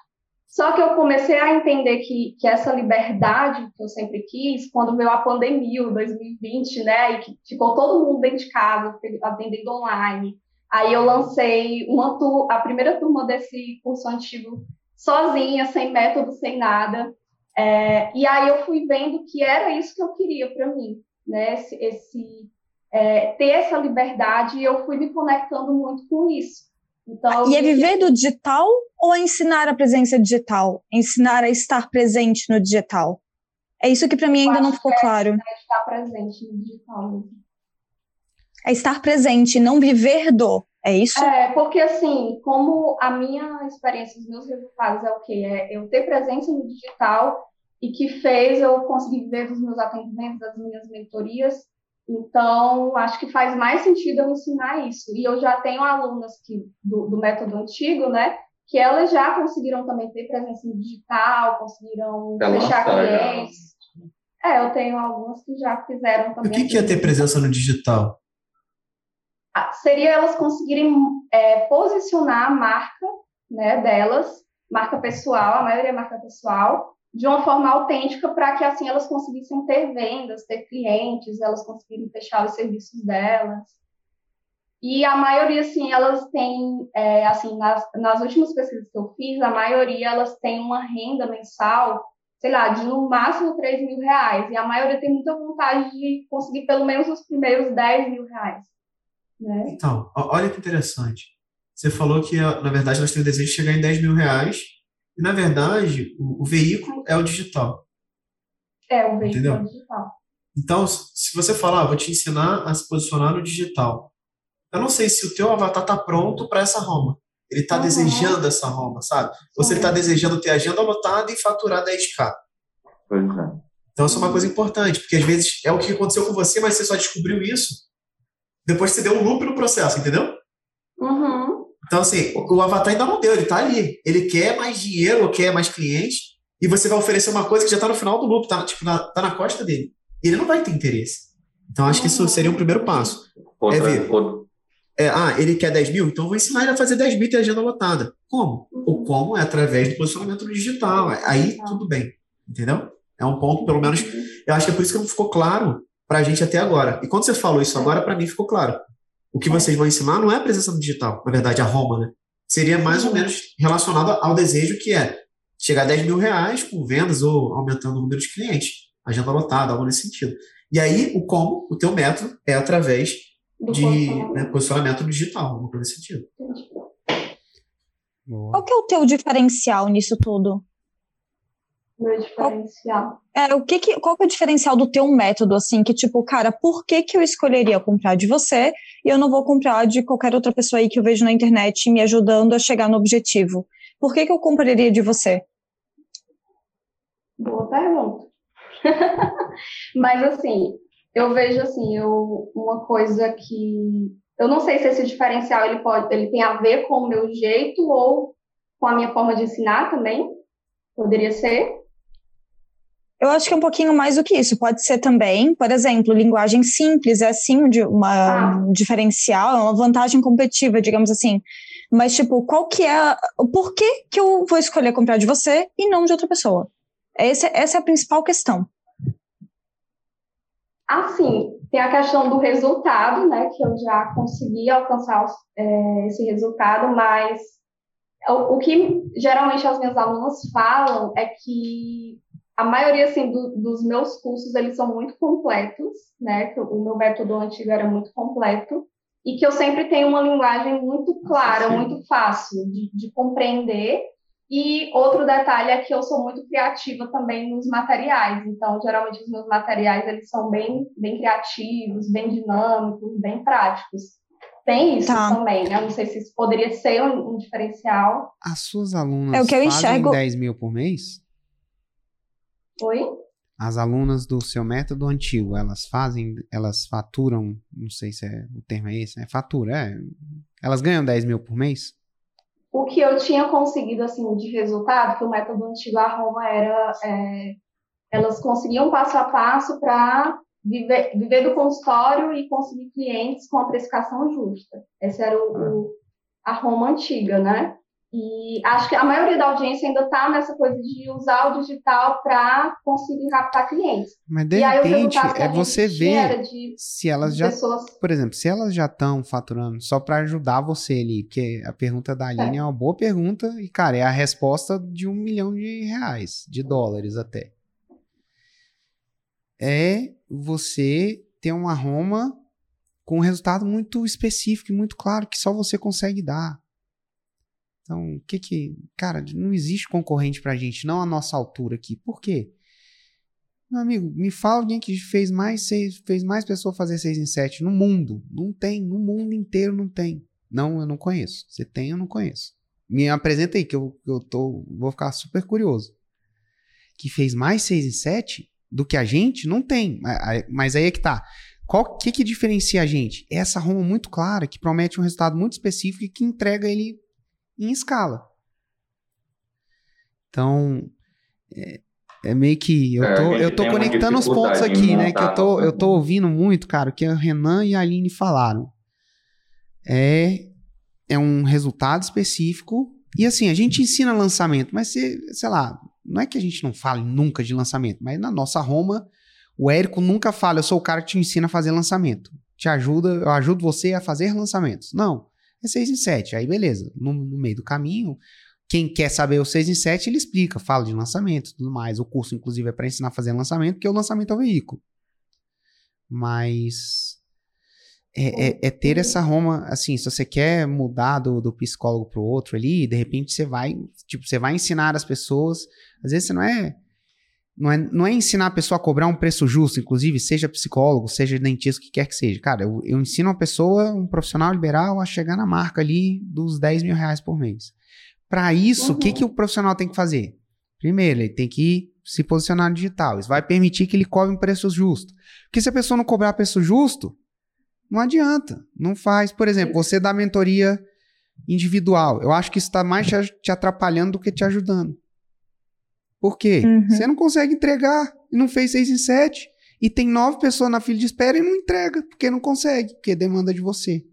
Só que eu comecei a entender que, que essa liberdade que eu sempre quis, quando veio a pandemia, 2020, né, e que ficou todo mundo dentro de casa, atendendo online, aí eu lancei uma a primeira turma desse curso antigo sozinha, sem método, sem nada, é, e aí eu fui vendo que era isso que eu queria para mim, né, esse, esse é, ter essa liberdade, e eu fui me conectando muito com isso. Então, e é viver do digital ou é ensinar a presença digital? Ensinar a estar presente no digital? É isso que para mim ainda não ficou é claro. É estar presente no digital. É estar presente, não viver do. É isso? É, porque assim, como a minha experiência, os meus resultados é o quê? É eu ter presença no digital e que fez eu conseguir viver dos meus atendimentos, das minhas mentorias, então, acho que faz mais sentido eu ensinar isso. E eu já tenho alunas que, do, do método antigo, né? Que elas já conseguiram também ter presença no digital, conseguiram fechar clientes. É, eu tenho algumas que já fizeram também. O que, que é ter presença no digital? Ah, seria elas conseguirem é, posicionar a marca né, delas, marca pessoal, a maioria é marca pessoal, de uma forma autêntica para que assim elas conseguissem ter vendas, ter clientes, elas conseguirem fechar os serviços delas. E a maioria, assim, elas têm, é, assim, nas, nas últimas pesquisas que eu fiz, a maioria elas têm uma renda mensal, sei lá, de no máximo 3 mil reais. E a maioria tem muita vontade de conseguir pelo menos os primeiros 10 mil reais. Né? Então, olha que interessante. Você falou que, na verdade, elas têm o desejo de chegar em 10 mil reais na verdade, o, o veículo é o digital. É, o veículo Entendeu? é o digital. Então, se você falar, ah, vou te ensinar a se posicionar no digital, eu não sei se o teu avatar está pronto para essa Roma. Ele está uhum. desejando essa Roma, sabe? Ou se ele está desejando ter agenda lotada e faturar 10k. Pois é. Então, isso é uma coisa importante, porque às vezes é o que aconteceu com você, mas você só descobriu isso depois que você deu um loop no processo, entendeu? Então, assim, o avatar ainda não deu, ele está ali. Ele quer mais dinheiro, ou quer mais clientes, e você vai oferecer uma coisa que já está no final do loop, tá, tipo, na, tá na costa dele. Ele não vai ter interesse. Então, acho que isso seria um primeiro passo. Outra, é ver. É, ah, ele quer 10 mil? Então eu vou ensinar ele a fazer 10 mil e ter agenda lotada. Como? O como é através do posicionamento digital. Aí tudo bem. Entendeu? É um ponto, pelo menos. Eu acho que é por isso que não ficou claro para a gente até agora. E quando você falou isso agora, para mim ficou claro. O que vocês vão ensinar não é a presença digital, na verdade, a Roma, né? Seria mais ou uhum. menos relacionado ao desejo que é chegar a 10 mil reais com vendas ou aumentando o número de clientes, agenda lotada, algo nesse sentido. E aí, o como, o teu método, é através de posicionamento. Né, posicionamento digital, algo nesse sentido. Qual que é o teu diferencial nisso tudo? Meu diferencial. É, o que, que qual que é o diferencial do teu método, assim, que tipo, cara, por que que eu escolheria comprar de você e eu não vou comprar de qualquer outra pessoa aí que eu vejo na internet me ajudando a chegar no objetivo? Por que que eu compraria de você? Boa pergunta. Mas assim, eu vejo assim, eu, uma coisa que eu não sei se esse diferencial ele pode, ele tem a ver com o meu jeito ou com a minha forma de ensinar também. Poderia ser. Eu acho que é um pouquinho mais do que isso. Pode ser também, por exemplo, linguagem simples é sim uma ah. um diferencial, é uma vantagem competitiva, digamos assim. Mas tipo, qual que é o porquê que eu vou escolher comprar de você e não de outra pessoa? Esse, essa é a principal questão. Assim, tem a questão do resultado, né, que eu já consegui alcançar é, esse resultado, mas o, o, que geralmente as minhas alunas falam é que a maioria, assim, do, dos meus cursos, eles são muito completos, né, o meu método antigo era muito completo, e que eu sempre tenho uma linguagem muito clara, muito fácil de, de compreender, e outro detalhe é que eu sou muito criativa também nos materiais. Então, geralmente os meus materiais eles são bem, bem criativos, bem dinâmicos, bem práticos. Tem isso tá. também, né? Não sei se isso poderia ser um, um diferencial. As suas alunas é o que eu fazem enxergo... 10 mil por mês? Oi? As alunas do seu método antigo, elas fazem, elas faturam, não sei se é, o termo é esse, é fatura, é. Elas ganham 10 mil por mês? o que eu tinha conseguido assim de resultado, que o método antigo a Roma era, é, elas conseguiam passo a passo para viver, viver do consultório e conseguir clientes com a precificação justa. Esse era o, o a Roma antiga, né? E acho que a maioria da audiência ainda está nessa coisa de usar o digital para conseguir captar clientes. Mas de e repente é você ver se elas já, pessoas... por exemplo, se elas já estão faturando só para ajudar você ali, porque a pergunta da Aline é. é uma boa pergunta e cara é a resposta de um milhão de reais, de dólares até. É você ter uma Roma com um resultado muito específico e muito claro que só você consegue dar. Então, o que que. Cara, não existe concorrente pra gente, não a nossa altura aqui. Por quê? Meu amigo, me fala alguém que fez mais, seis, fez mais pessoas fazer 6 em 7 no mundo. Não tem, no mundo inteiro não tem. Não, eu não conheço. Você tem, eu não conheço. Me apresenta aí, que eu, eu tô, vou ficar super curioso. Que fez mais 6 em 7 do que a gente? Não tem. Mas aí é que tá. Qual que que diferencia a gente? Essa Roma muito clara, que promete um resultado muito específico e que entrega ele em escala. Então, é, é meio que eu é, tô, eu tô conectando os pontos aqui, né? Que eu tô, eu tô ouvindo muito, cara, o que a Renan e a Aline falaram. É, é um resultado específico. E assim, a gente ensina lançamento, mas se, sei lá, não é que a gente não fale nunca de lançamento, mas na nossa Roma, o Érico nunca fala, eu sou o cara que te ensina a fazer lançamento. Te ajuda, eu ajudo você a fazer lançamentos. Não é 6 em 7. Aí, beleza. No, no, meio do caminho, quem quer saber o 6 em 7, ele explica, fala de lançamento tudo mais. O curso, inclusive, é para ensinar a fazer lançamento, porque o lançamento é o veículo. Mas. É, é, é, ter essa Roma, assim, se você quer mudar do, do psicólogo pro outro ali, de repente você vai, tipo, você vai ensinar as pessoas, às vezes você não é não é, não é ensinar a pessoa a cobrar um preço justo, inclusive, seja psicólogo, seja dentista, o que quer que seja. Cara, eu, eu ensino uma pessoa, um profissional liberal, a chegar na marca ali dos 10 mil reais por mês. Para isso, o uhum. que, que o profissional tem que fazer? Primeiro, ele tem que se posicionar no digital. Isso vai permitir que ele cobre um preço justo. Porque se a pessoa não cobrar preço justo, não adianta. Não faz. Por exemplo, você dá mentoria individual. Eu acho que isso está mais te atrapalhando do que te ajudando. Por quê? Uhum. Você não consegue entregar e não fez seis em sete. E tem nove pessoas na fila de espera e não entrega, porque não consegue, porque demanda de você.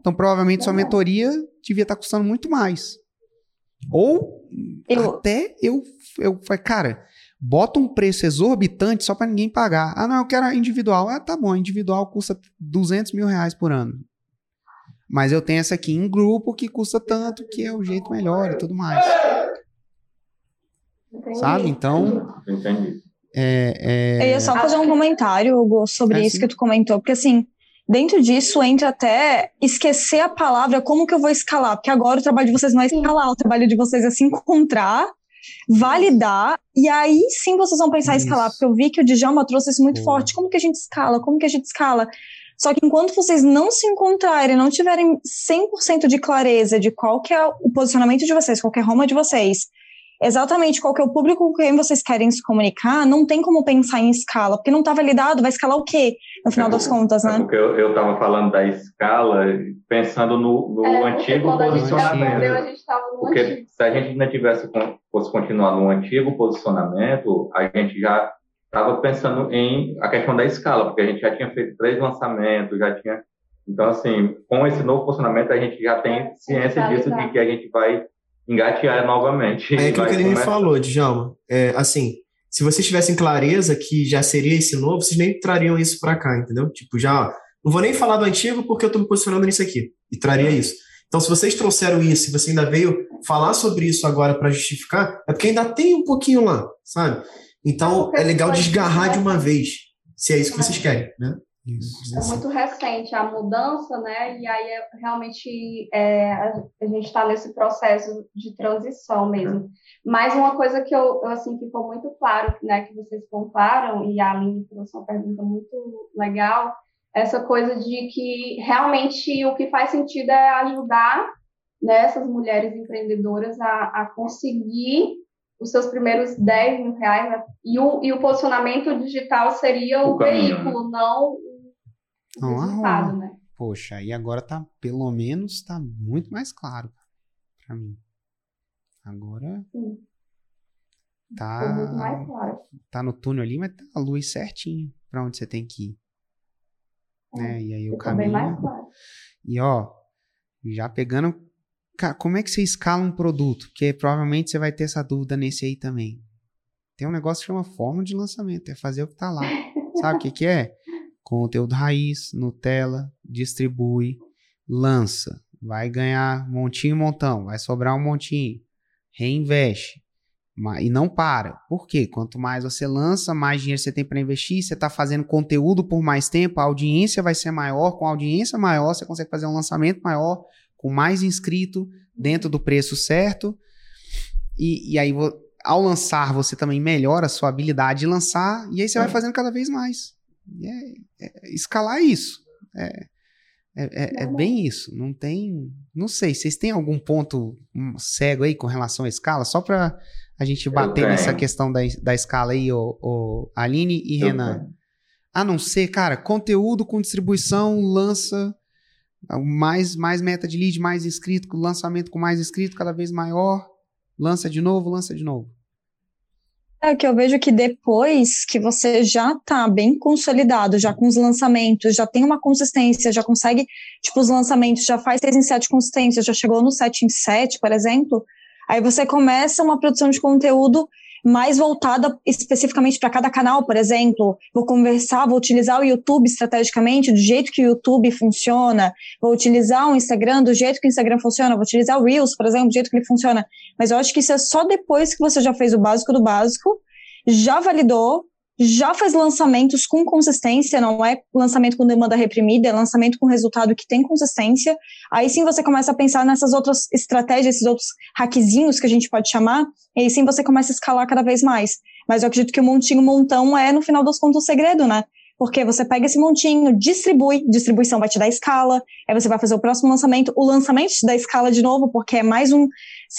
Então, provavelmente, sua mentoria devia estar tá custando muito mais. Ou eu... até eu, eu falei, cara, bota um preço exorbitante só para ninguém pagar. Ah, não, eu quero individual. Ah, tá bom, individual custa 200 mil reais por ano. Mas eu tenho essa aqui em grupo que custa tanto, que é o jeito melhor e tudo mais. Entendi. Sabe? Então. Entendi. É, é... Eu ia só fazer um comentário, Hugo, sobre é, isso sim. que tu comentou, porque assim, dentro disso entra até esquecer a palavra como que eu vou escalar, porque agora o trabalho de vocês não é escalar, o trabalho de vocês é se encontrar validar, e aí sim vocês vão pensar isso. em escalar, porque eu vi que o Djalma trouxe isso muito Boa. forte. Como que a gente escala? Como que a gente escala? Só que enquanto vocês não se encontrarem, não tiverem 100% de clareza de qual que é o posicionamento de vocês, qual que é a Roma de vocês, exatamente qual que é o público com quem vocês querem se comunicar, não tem como pensar em escala, porque não está validado, vai escalar o quê, no final das contas, né? É porque eu estava falando da escala, pensando no, no é, antigo posicionamento. A gente no porque antigo. se a gente ainda tivesse, fosse continuar no antigo posicionamento, a gente já estava pensando em a questão da escala, porque a gente já tinha feito três lançamentos, já tinha... Então, assim, com esse novo posicionamento, a gente já tem ciência disso, de que a gente vai engatear novamente. É aquilo que ele me falou, Djalma. É, assim, se vocês tivessem clareza que já seria esse novo, vocês nem trariam isso para cá, entendeu? Tipo, já, não vou nem falar do antigo porque eu tô me posicionando nisso aqui. E traria isso. Então, se vocês trouxeram isso, se você ainda veio falar sobre isso agora para justificar, é porque ainda tem um pouquinho lá, sabe? Então, é legal desgarrar de uma vez, se é isso que vocês querem, né? Isso. É muito recente a mudança, né? E aí é, realmente é, a gente está nesse processo de transição mesmo. Mas uma coisa que eu, eu, assim ficou muito claro, né, que vocês contaram e a Aline trouxe uma pergunta muito legal, essa coisa de que realmente o que faz sentido é ajudar né, essas mulheres empreendedoras a, a conseguir os seus primeiros 10 mil reais, né? e, o, e o posicionamento digital seria o, o veículo, não não resultado, né? Poxa, e agora tá, pelo menos, tá muito mais claro para mim. Agora. Sim. Tá. muito mais claro. Tá no túnel ali, mas tá a luz certinho para onde você tem que ir. É, né? E aí o caminho. Mais claro. E ó, já pegando. Como é que você escala um produto? Porque provavelmente você vai ter essa dúvida nesse aí também. Tem um negócio que chama forma de lançamento, é fazer o que tá lá. Sabe o que, que é? Conteúdo raiz, Nutella, distribui, lança, vai ganhar montinho, montão, vai sobrar um montinho, reinveste. E não para. Por quê? Quanto mais você lança, mais dinheiro você tem para investir. Você está fazendo conteúdo por mais tempo, a audiência vai ser maior. Com a audiência maior, você consegue fazer um lançamento maior, com mais inscrito, dentro do preço certo. E, e aí, ao lançar, você também melhora a sua habilidade de lançar. E aí você vai fazendo cada vez mais. É, é, escalar isso. É, é, é, é, bem isso. Não tem. Não sei. Vocês têm algum ponto cego aí com relação à escala? Só para a gente bater nessa questão da, da escala aí, o, o Aline e Eu Renan. Tenho. A não ser, cara, conteúdo com distribuição lança mais, mais meta de lead, mais inscrito, lançamento com mais inscrito, cada vez maior. Lança de novo, lança de novo. É que eu vejo que depois que você já está bem consolidado, já com os lançamentos, já tem uma consistência, já consegue, tipo, os lançamentos, já faz 6 em 7 consistência, já chegou no 7 em 7, por exemplo, aí você começa uma produção de conteúdo mais voltada especificamente para cada canal, por exemplo. Vou conversar, vou utilizar o YouTube estrategicamente do jeito que o YouTube funciona, vou utilizar o Instagram do jeito que o Instagram funciona, vou utilizar o Reels, por exemplo, do jeito que ele funciona. Mas eu acho que isso é só depois que você já fez o básico do básico, já validou, já faz lançamentos com consistência, não é lançamento com demanda reprimida, é lançamento com resultado que tem consistência. Aí sim você começa a pensar nessas outras estratégias, esses outros hackzinhos que a gente pode chamar, e aí sim você começa a escalar cada vez mais. Mas eu acredito que o montinho montão é, no final das contas, o segredo, né? Porque você pega esse montinho, distribui, distribuição vai te dar escala, aí você vai fazer o próximo lançamento, o lançamento te dá escala de novo, porque é mais um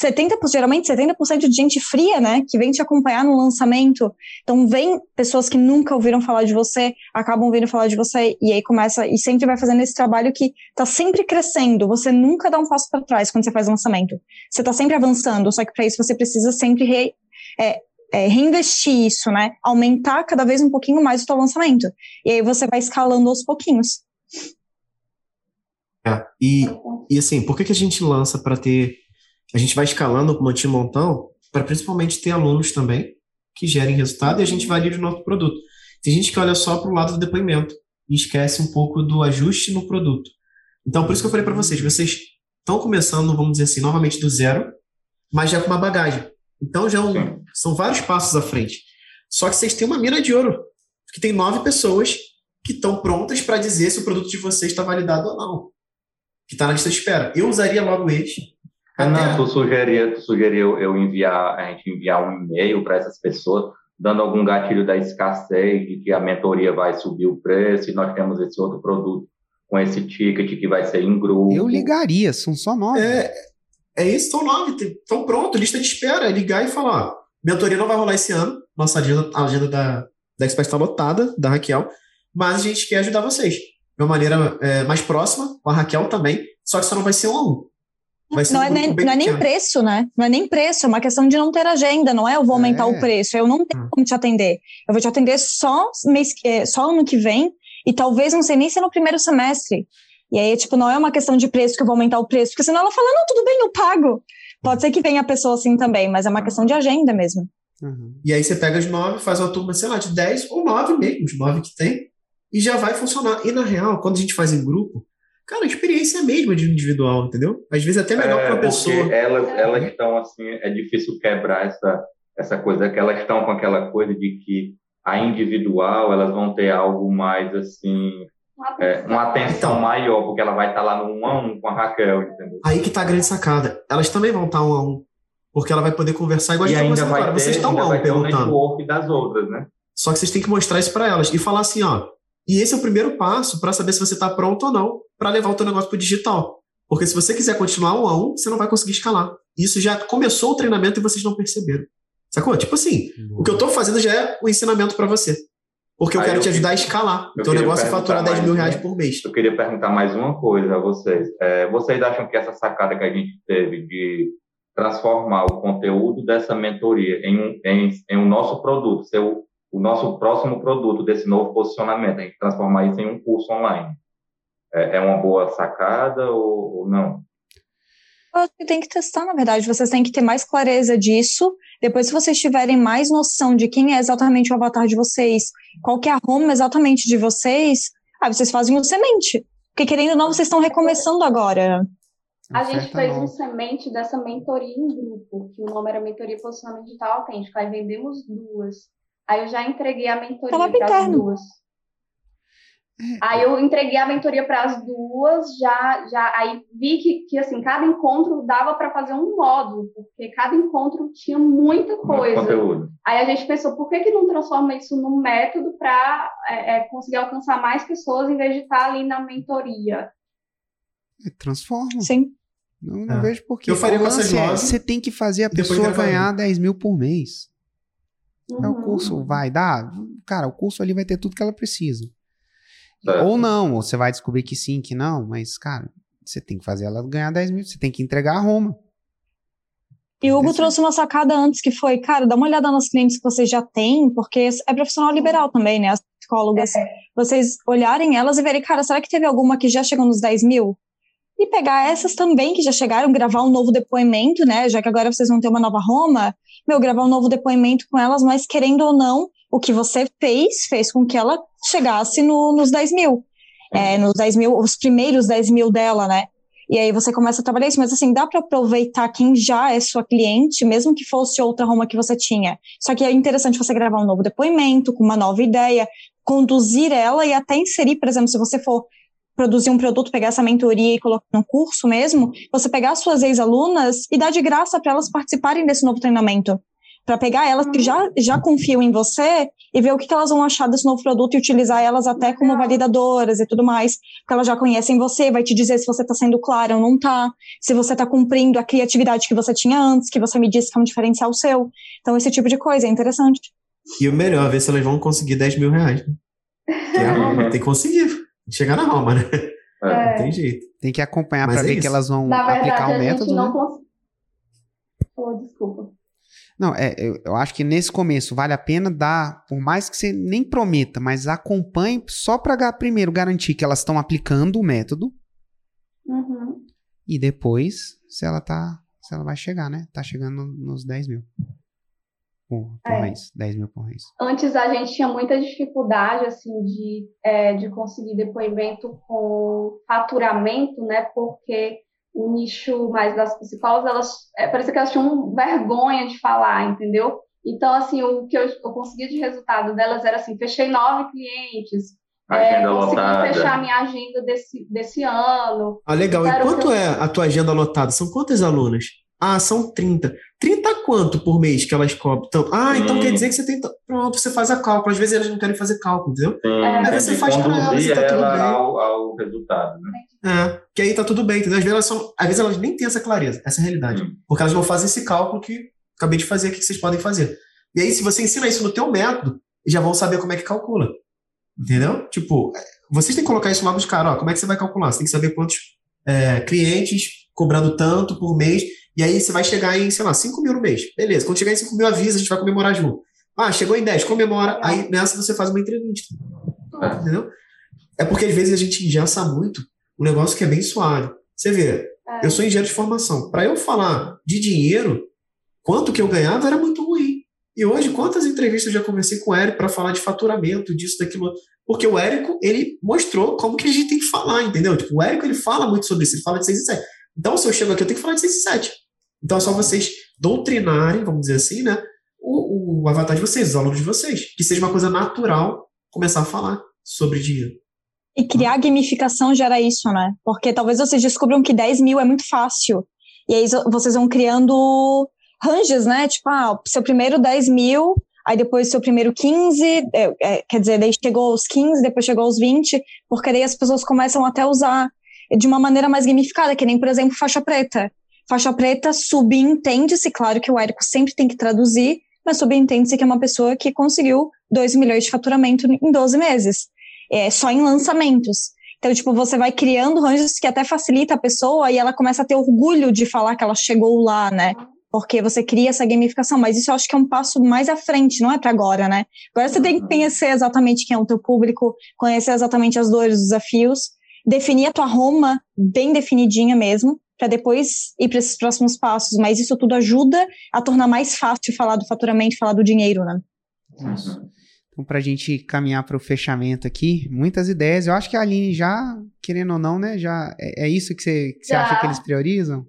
70%, geralmente 70% de gente fria, né, que vem te acompanhar no lançamento. Então vem pessoas que nunca ouviram falar de você, acabam ouvindo falar de você e aí começa e sempre vai fazendo esse trabalho que tá sempre crescendo. Você nunca dá um passo para trás quando você faz lançamento. Você tá sempre avançando, só que para isso você precisa sempre re, é, é, reinvestir isso, né? Aumentar cada vez um pouquinho mais o teu lançamento. E aí você vai escalando aos pouquinhos. É, e, e assim, por que, que a gente lança para ter. A gente vai escalando com o montão para principalmente ter alunos também que gerem resultado e a gente valide o nosso produto. Tem gente que olha só para o lado do depoimento e esquece um pouco do ajuste no produto. Então, por isso que eu falei para vocês, vocês estão começando, vamos dizer assim, novamente do zero, mas já com uma bagagem. Então já é um, são vários passos à frente. Só que vocês têm uma mira de ouro, que tem nove pessoas que estão prontas para dizer se o produto de vocês está validado ou não, que está na lista de espera. Eu usaria logo eles Não, tu sugeria, tu sugeria eu enviar, a gente enviar um e-mail para essas pessoas, dando algum gatilho da escassez, de que a mentoria vai subir o preço e nós temos esse outro produto com esse ticket que vai ser em grupo. Eu ligaria, são só nove. É, é isso, são nove. Então pronto, lista de espera. É ligar e falar, ó, mentoria não vai rolar esse ano, nossa agenda, a agenda da, da Expert está lotada, da Raquel, mas a gente quer ajudar vocês. De uma maneira é, mais próxima, com a Raquel também, só que só não vai ser um a um. Não é, nem, não é, nem, preço, né? Não é nem preço, é uma questão de não ter agenda, não é eu vou aumentar é. o preço, eu não tenho hum. como te atender. Eu vou te atender só, mês, é, só ano que vem, e talvez não sei nem se é no primeiro semestre. E aí, tipo, não é uma questão de preço que eu vou aumentar o preço, porque senão ela fala, não, tudo bem, eu pago. Pode ser que venha a pessoa assim também, mas é uma questão de agenda mesmo. Uhum. E aí você pega as nove, faz uma turma, sei lá, de dez ou nove mesmo, os nove que tem, e já vai funcionar. E na real, quando a gente faz em grupo, cara, a experiência é a mesma de individual, entendeu? Às vezes é até melhor é, para a pessoa. Elas, elas estão assim, é difícil quebrar essa, essa coisa, que elas estão com aquela coisa de que a individual, elas vão ter algo mais assim, é, uma atenção então, maior, porque ela vai estar lá no um a um com a Raquel, entendeu? Aí que tá a grande sacada. Elas também vão estar um a um, porque ela vai poder conversar igual a gente tá agora. Ter, vocês estão um perguntando. O das outras, né? Só que vocês têm que mostrar isso para elas e falar assim, ó. E esse é o primeiro passo para saber se você está pronto ou não para levar o teu negócio pro digital. Porque se você quiser continuar um a um, você não vai conseguir escalar. Isso já começou o treinamento e vocês não perceberam. Sacou? Tipo assim, o que eu estou fazendo já é o ensinamento para você. Porque eu Aí quero eu te ajudar a escalar. O teu negócio é faturar 10 mil reais por mês. Eu queria perguntar mais uma coisa a vocês. É, vocês acham que essa sacada que a gente teve de transformar o conteúdo dessa mentoria em um, em, em um nosso produto, ser o, o nosso próximo produto desse novo posicionamento, a gente transformar isso em um curso online, é, é uma boa sacada ou, ou não? Eu acho que tem que testar, na verdade. Vocês têm que ter mais clareza disso. Depois, se vocês tiverem mais noção de quem é exatamente o avatar de vocês, qual que é a home exatamente de vocês, aí vocês fazem o semente. Porque, querendo ou não, vocês estão recomeçando agora. A gente fez um semente dessa mentoria em grupo, que o nome era Mentoria Posicionamento Digital Autêntico. Aí vendemos duas. Aí eu já entreguei a mentoria para as duas. Aí eu entreguei a mentoria para as duas, já, já aí vi que, que assim, cada encontro dava para fazer um módulo, porque cada encontro tinha muita coisa. Conteúdo. Aí a gente pensou, por que, que não transforma isso num método para é, é, conseguir alcançar mais pessoas em vez de estar ali na mentoria? É, transforma. Sim. Não, não é. vejo por que. Eu faria com é, Você tem que fazer a pessoa ganhar 10 mil por mês. Uhum. É o curso vai dar? Cara, o curso ali vai ter tudo que ela precisa. É. Ou não, ou você vai descobrir que sim, que não, mas, cara, você tem que fazer ela ganhar 10 mil, você tem que entregar a Roma. E o Hugo trouxe uma sacada antes que foi, cara, dá uma olhada nos clientes que vocês já têm, porque é profissional liberal também, né? As psicólogas, é. vocês olharem elas e verem, cara, será que teve alguma que já chegou nos 10 mil? E pegar essas também que já chegaram, gravar um novo depoimento, né? Já que agora vocês vão ter uma nova Roma, meu, gravar um novo depoimento com elas, mas querendo ou não, o que você fez fez com que ela chegasse no, nos 10 mil. É, nos 10 mil, os primeiros 10 mil dela, né? E aí você começa a trabalhar isso, mas assim, dá para aproveitar quem já é sua cliente, mesmo que fosse outra Roma que você tinha. Só que é interessante você gravar um novo depoimento, com uma nova ideia, conduzir ela e até inserir, por exemplo, se você for produzir um produto, pegar essa mentoria e colocar no curso mesmo, você pegar suas ex-alunas e dar de graça para elas participarem desse novo treinamento para pegar elas que já, já confiam em você e ver o que, que elas vão achar desse novo produto e utilizar elas até como validadoras e tudo mais, porque elas já conhecem você, vai te dizer se você está sendo clara ou não está, se você está cumprindo a criatividade que você tinha antes, que você me disse que é um diferencial seu. Então, esse tipo de coisa é interessante. E o melhor, ver se elas vão conseguir 10 mil reais. Né? Que é a Roma, tem que conseguir chegar na Roma, né? É. Não tem jeito. Tem que acompanhar para é ver isso. que elas vão na aplicar verdade, o método. Não né? cons... oh, desculpa. Não, é, eu, eu, acho que nesse começo vale a pena dar, por mais que você nem prometa, mas acompanhe só para primeiro garantir que elas estão aplicando o método. Uhum. E depois, se ela tá. Se ela vai chegar, né? Tá chegando nos 10 mil. Por, por é. mês, 10 mil por mês. Antes a gente tinha muita dificuldade, assim, de, é, de conseguir depoimento com faturamento, né? Porque o nicho mais das psicólogas, elas é, parecia que elas tinham vergonha de falar, entendeu? Então, assim, o que eu, eu consegui de resultado delas era assim, fechei nove clientes, é, consegui fechar minha agenda desse, desse ano. Ah, legal. E quanto eu... é a tua agenda lotada? São quantas alunas? Ah, são 30. 30 quanto por mês que elas cobram? Então, ah, então quer dizer que você tem. Pronto, você faz a cálculo. Às vezes elas não querem fazer cálculo, entendeu? Sim, aí você faz para elas e tá tudo bem. Ao, ao resultado, né? É, que aí tá tudo bem, entendeu? Às vezes elas, são, às vezes elas nem têm essa clareza, essa é realidade. Hum. Porque elas não fazem esse cálculo que acabei de fazer aqui que vocês podem fazer. E aí, se você ensina isso no teu método, já vão saber como é que calcula. Entendeu? Tipo, vocês têm que colocar isso lá nos caras, ó, como é que você vai calcular? Você tem que saber quantos é, clientes cobrando tanto por mês, e aí você vai chegar em, sei lá, 5 mil no mês. Beleza, quando chegar em 5 mil, avisa, a gente vai comemorar junto. Ah, chegou em 10, comemora, aí nessa você faz uma entrevista. Entendeu? É porque às vezes a gente engessa muito um negócio que é bem suave. Você vê, é. eu sou engenheiro de formação. Para eu falar de dinheiro, quanto que eu ganhava era muito ruim. E hoje, quantas entrevistas eu já conversei com o Érico para falar de faturamento, disso, daquilo. Porque o Érico, ele mostrou como que a gente tem que falar, entendeu? Tipo, o Érico, ele fala muito sobre isso, ele fala de 6 e 7. Então, se eu chego aqui, eu tenho que falar de 6 e 7. Então, é só vocês doutrinarem, vamos dizer assim, né? O, o avatar de vocês, os alunos de vocês. Que seja uma coisa natural começar a falar sobre dinheiro. E criar gamificação gera isso, né? Porque talvez vocês descubram que 10 mil é muito fácil. E aí vocês vão criando ranges, né? Tipo, ah, seu primeiro 10 mil, aí depois seu primeiro 15, é, é, quer dizer, daí chegou aos 15, depois chegou aos 20, porque daí as pessoas começam até a usar de uma maneira mais gamificada, que nem, por exemplo, faixa preta. Faixa preta subentende-se, claro que o Érico sempre tem que traduzir, mas subentende-se que é uma pessoa que conseguiu 2 milhões de faturamento em 12 meses, é, só em lançamentos. Então, tipo, você vai criando ranges que até facilita a pessoa e ela começa a ter orgulho de falar que ela chegou lá, né? porque você cria essa gamificação, mas isso eu acho que é um passo mais à frente, não é para agora, né? Agora você tem que conhecer exatamente quem é o teu público, conhecer exatamente as dores, os desafios, definir a tua Roma bem definidinha mesmo, para depois ir para esses próximos passos, mas isso tudo ajuda a tornar mais fácil falar do faturamento, falar do dinheiro, né? Isso. Então, para a gente caminhar para o fechamento aqui, muitas ideias. Eu acho que a Aline já, querendo ou não, né, já é, é isso que você, que você acha que eles priorizam?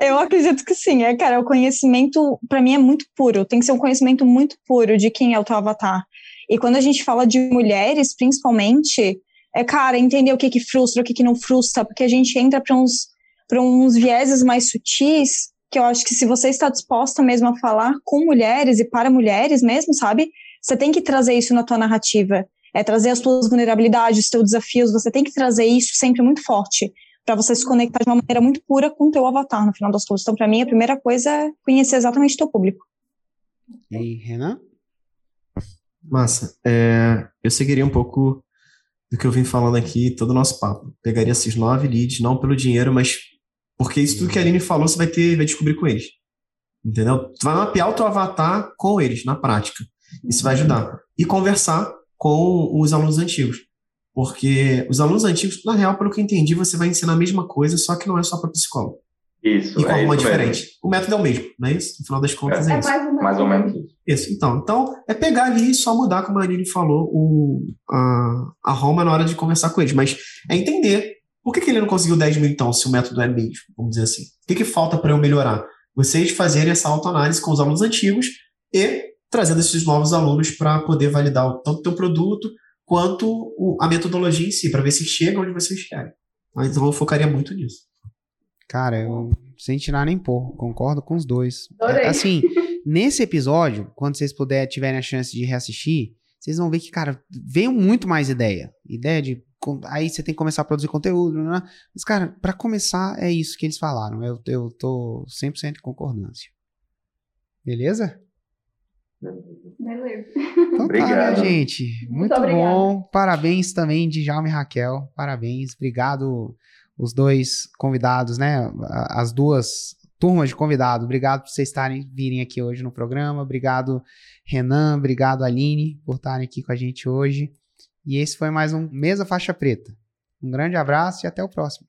Eu acredito que sim. É, cara, o conhecimento, para mim, é muito puro. Tem que ser um conhecimento muito puro de quem é o teu avatar. E quando a gente fala de mulheres, principalmente, é, cara, entender o que que frustra, o que que não frustra, porque a gente entra para uns, pra uns vieses mais sutis, que eu acho que se você está disposta mesmo a falar com mulheres e para mulheres mesmo, sabe? Você tem que trazer isso na tua narrativa. É trazer as tuas vulnerabilidades, os teus desafios, você tem que trazer isso sempre muito forte para você se conectar de uma maneira muito pura com o teu avatar, no final das contas. Então, para mim, a primeira coisa é conhecer exatamente o teu público. E aí, Renan? Massa. É, eu seguiria um pouco do que eu vim falando aqui, todo o nosso papo. Pegaria esses nove leads, não pelo dinheiro, mas porque isso tudo que a Aline falou, você vai ter, vai descobrir com eles. Entendeu? Tu vai mapear o teu avatar com eles, na prática. Isso vai ajudar. E conversar com os alunos antigos. Porque os alunos antigos, na real, pelo que eu entendi, você vai ensinar a mesma coisa, só que não é só para psicólogo. Isso. E com é uma diferente. Mesmo. O método é o mesmo, não é isso? No final das contas é, é, é isso. Mais ou, mais ou menos isso. Isso, então. Então, é pegar ali e só mudar, como a Aline falou, o, a, a Roma na hora de conversar com eles. Mas é entender por que, que ele não conseguiu 10 mil, então, se o método é mesmo, vamos dizer assim. O que, que falta para eu melhorar? Vocês fazerem essa autoanálise com os alunos antigos e trazendo esses novos alunos para poder validar tanto o teu produto quanto o, a metodologia em si, para ver se chega onde vocês querem. Então eu focaria muito nisso. Cara, eu sem tirar nem pôr, concordo com os dois. Adorei. Assim, nesse episódio, quando vocês puderem, tiverem a chance de reassistir, vocês vão ver que, cara, veio muito mais ideia. Ideia de. Aí você tem que começar a produzir conteúdo, né? Mas, cara, para começar, é isso que eles falaram. Eu, eu tô 100% em concordância. Beleza? Beleza. Então obrigado. Tá, gente. Muito, Muito bom. Parabéns também, Djalma e Raquel. Parabéns. Obrigado, os dois convidados, né? As duas turmas de convidados. Obrigado por vocês estarem virem aqui hoje no programa. Obrigado, Renan. Obrigado, Aline, por estarem aqui com a gente hoje. E esse foi mais um Mesa Faixa Preta. Um grande abraço e até o próximo.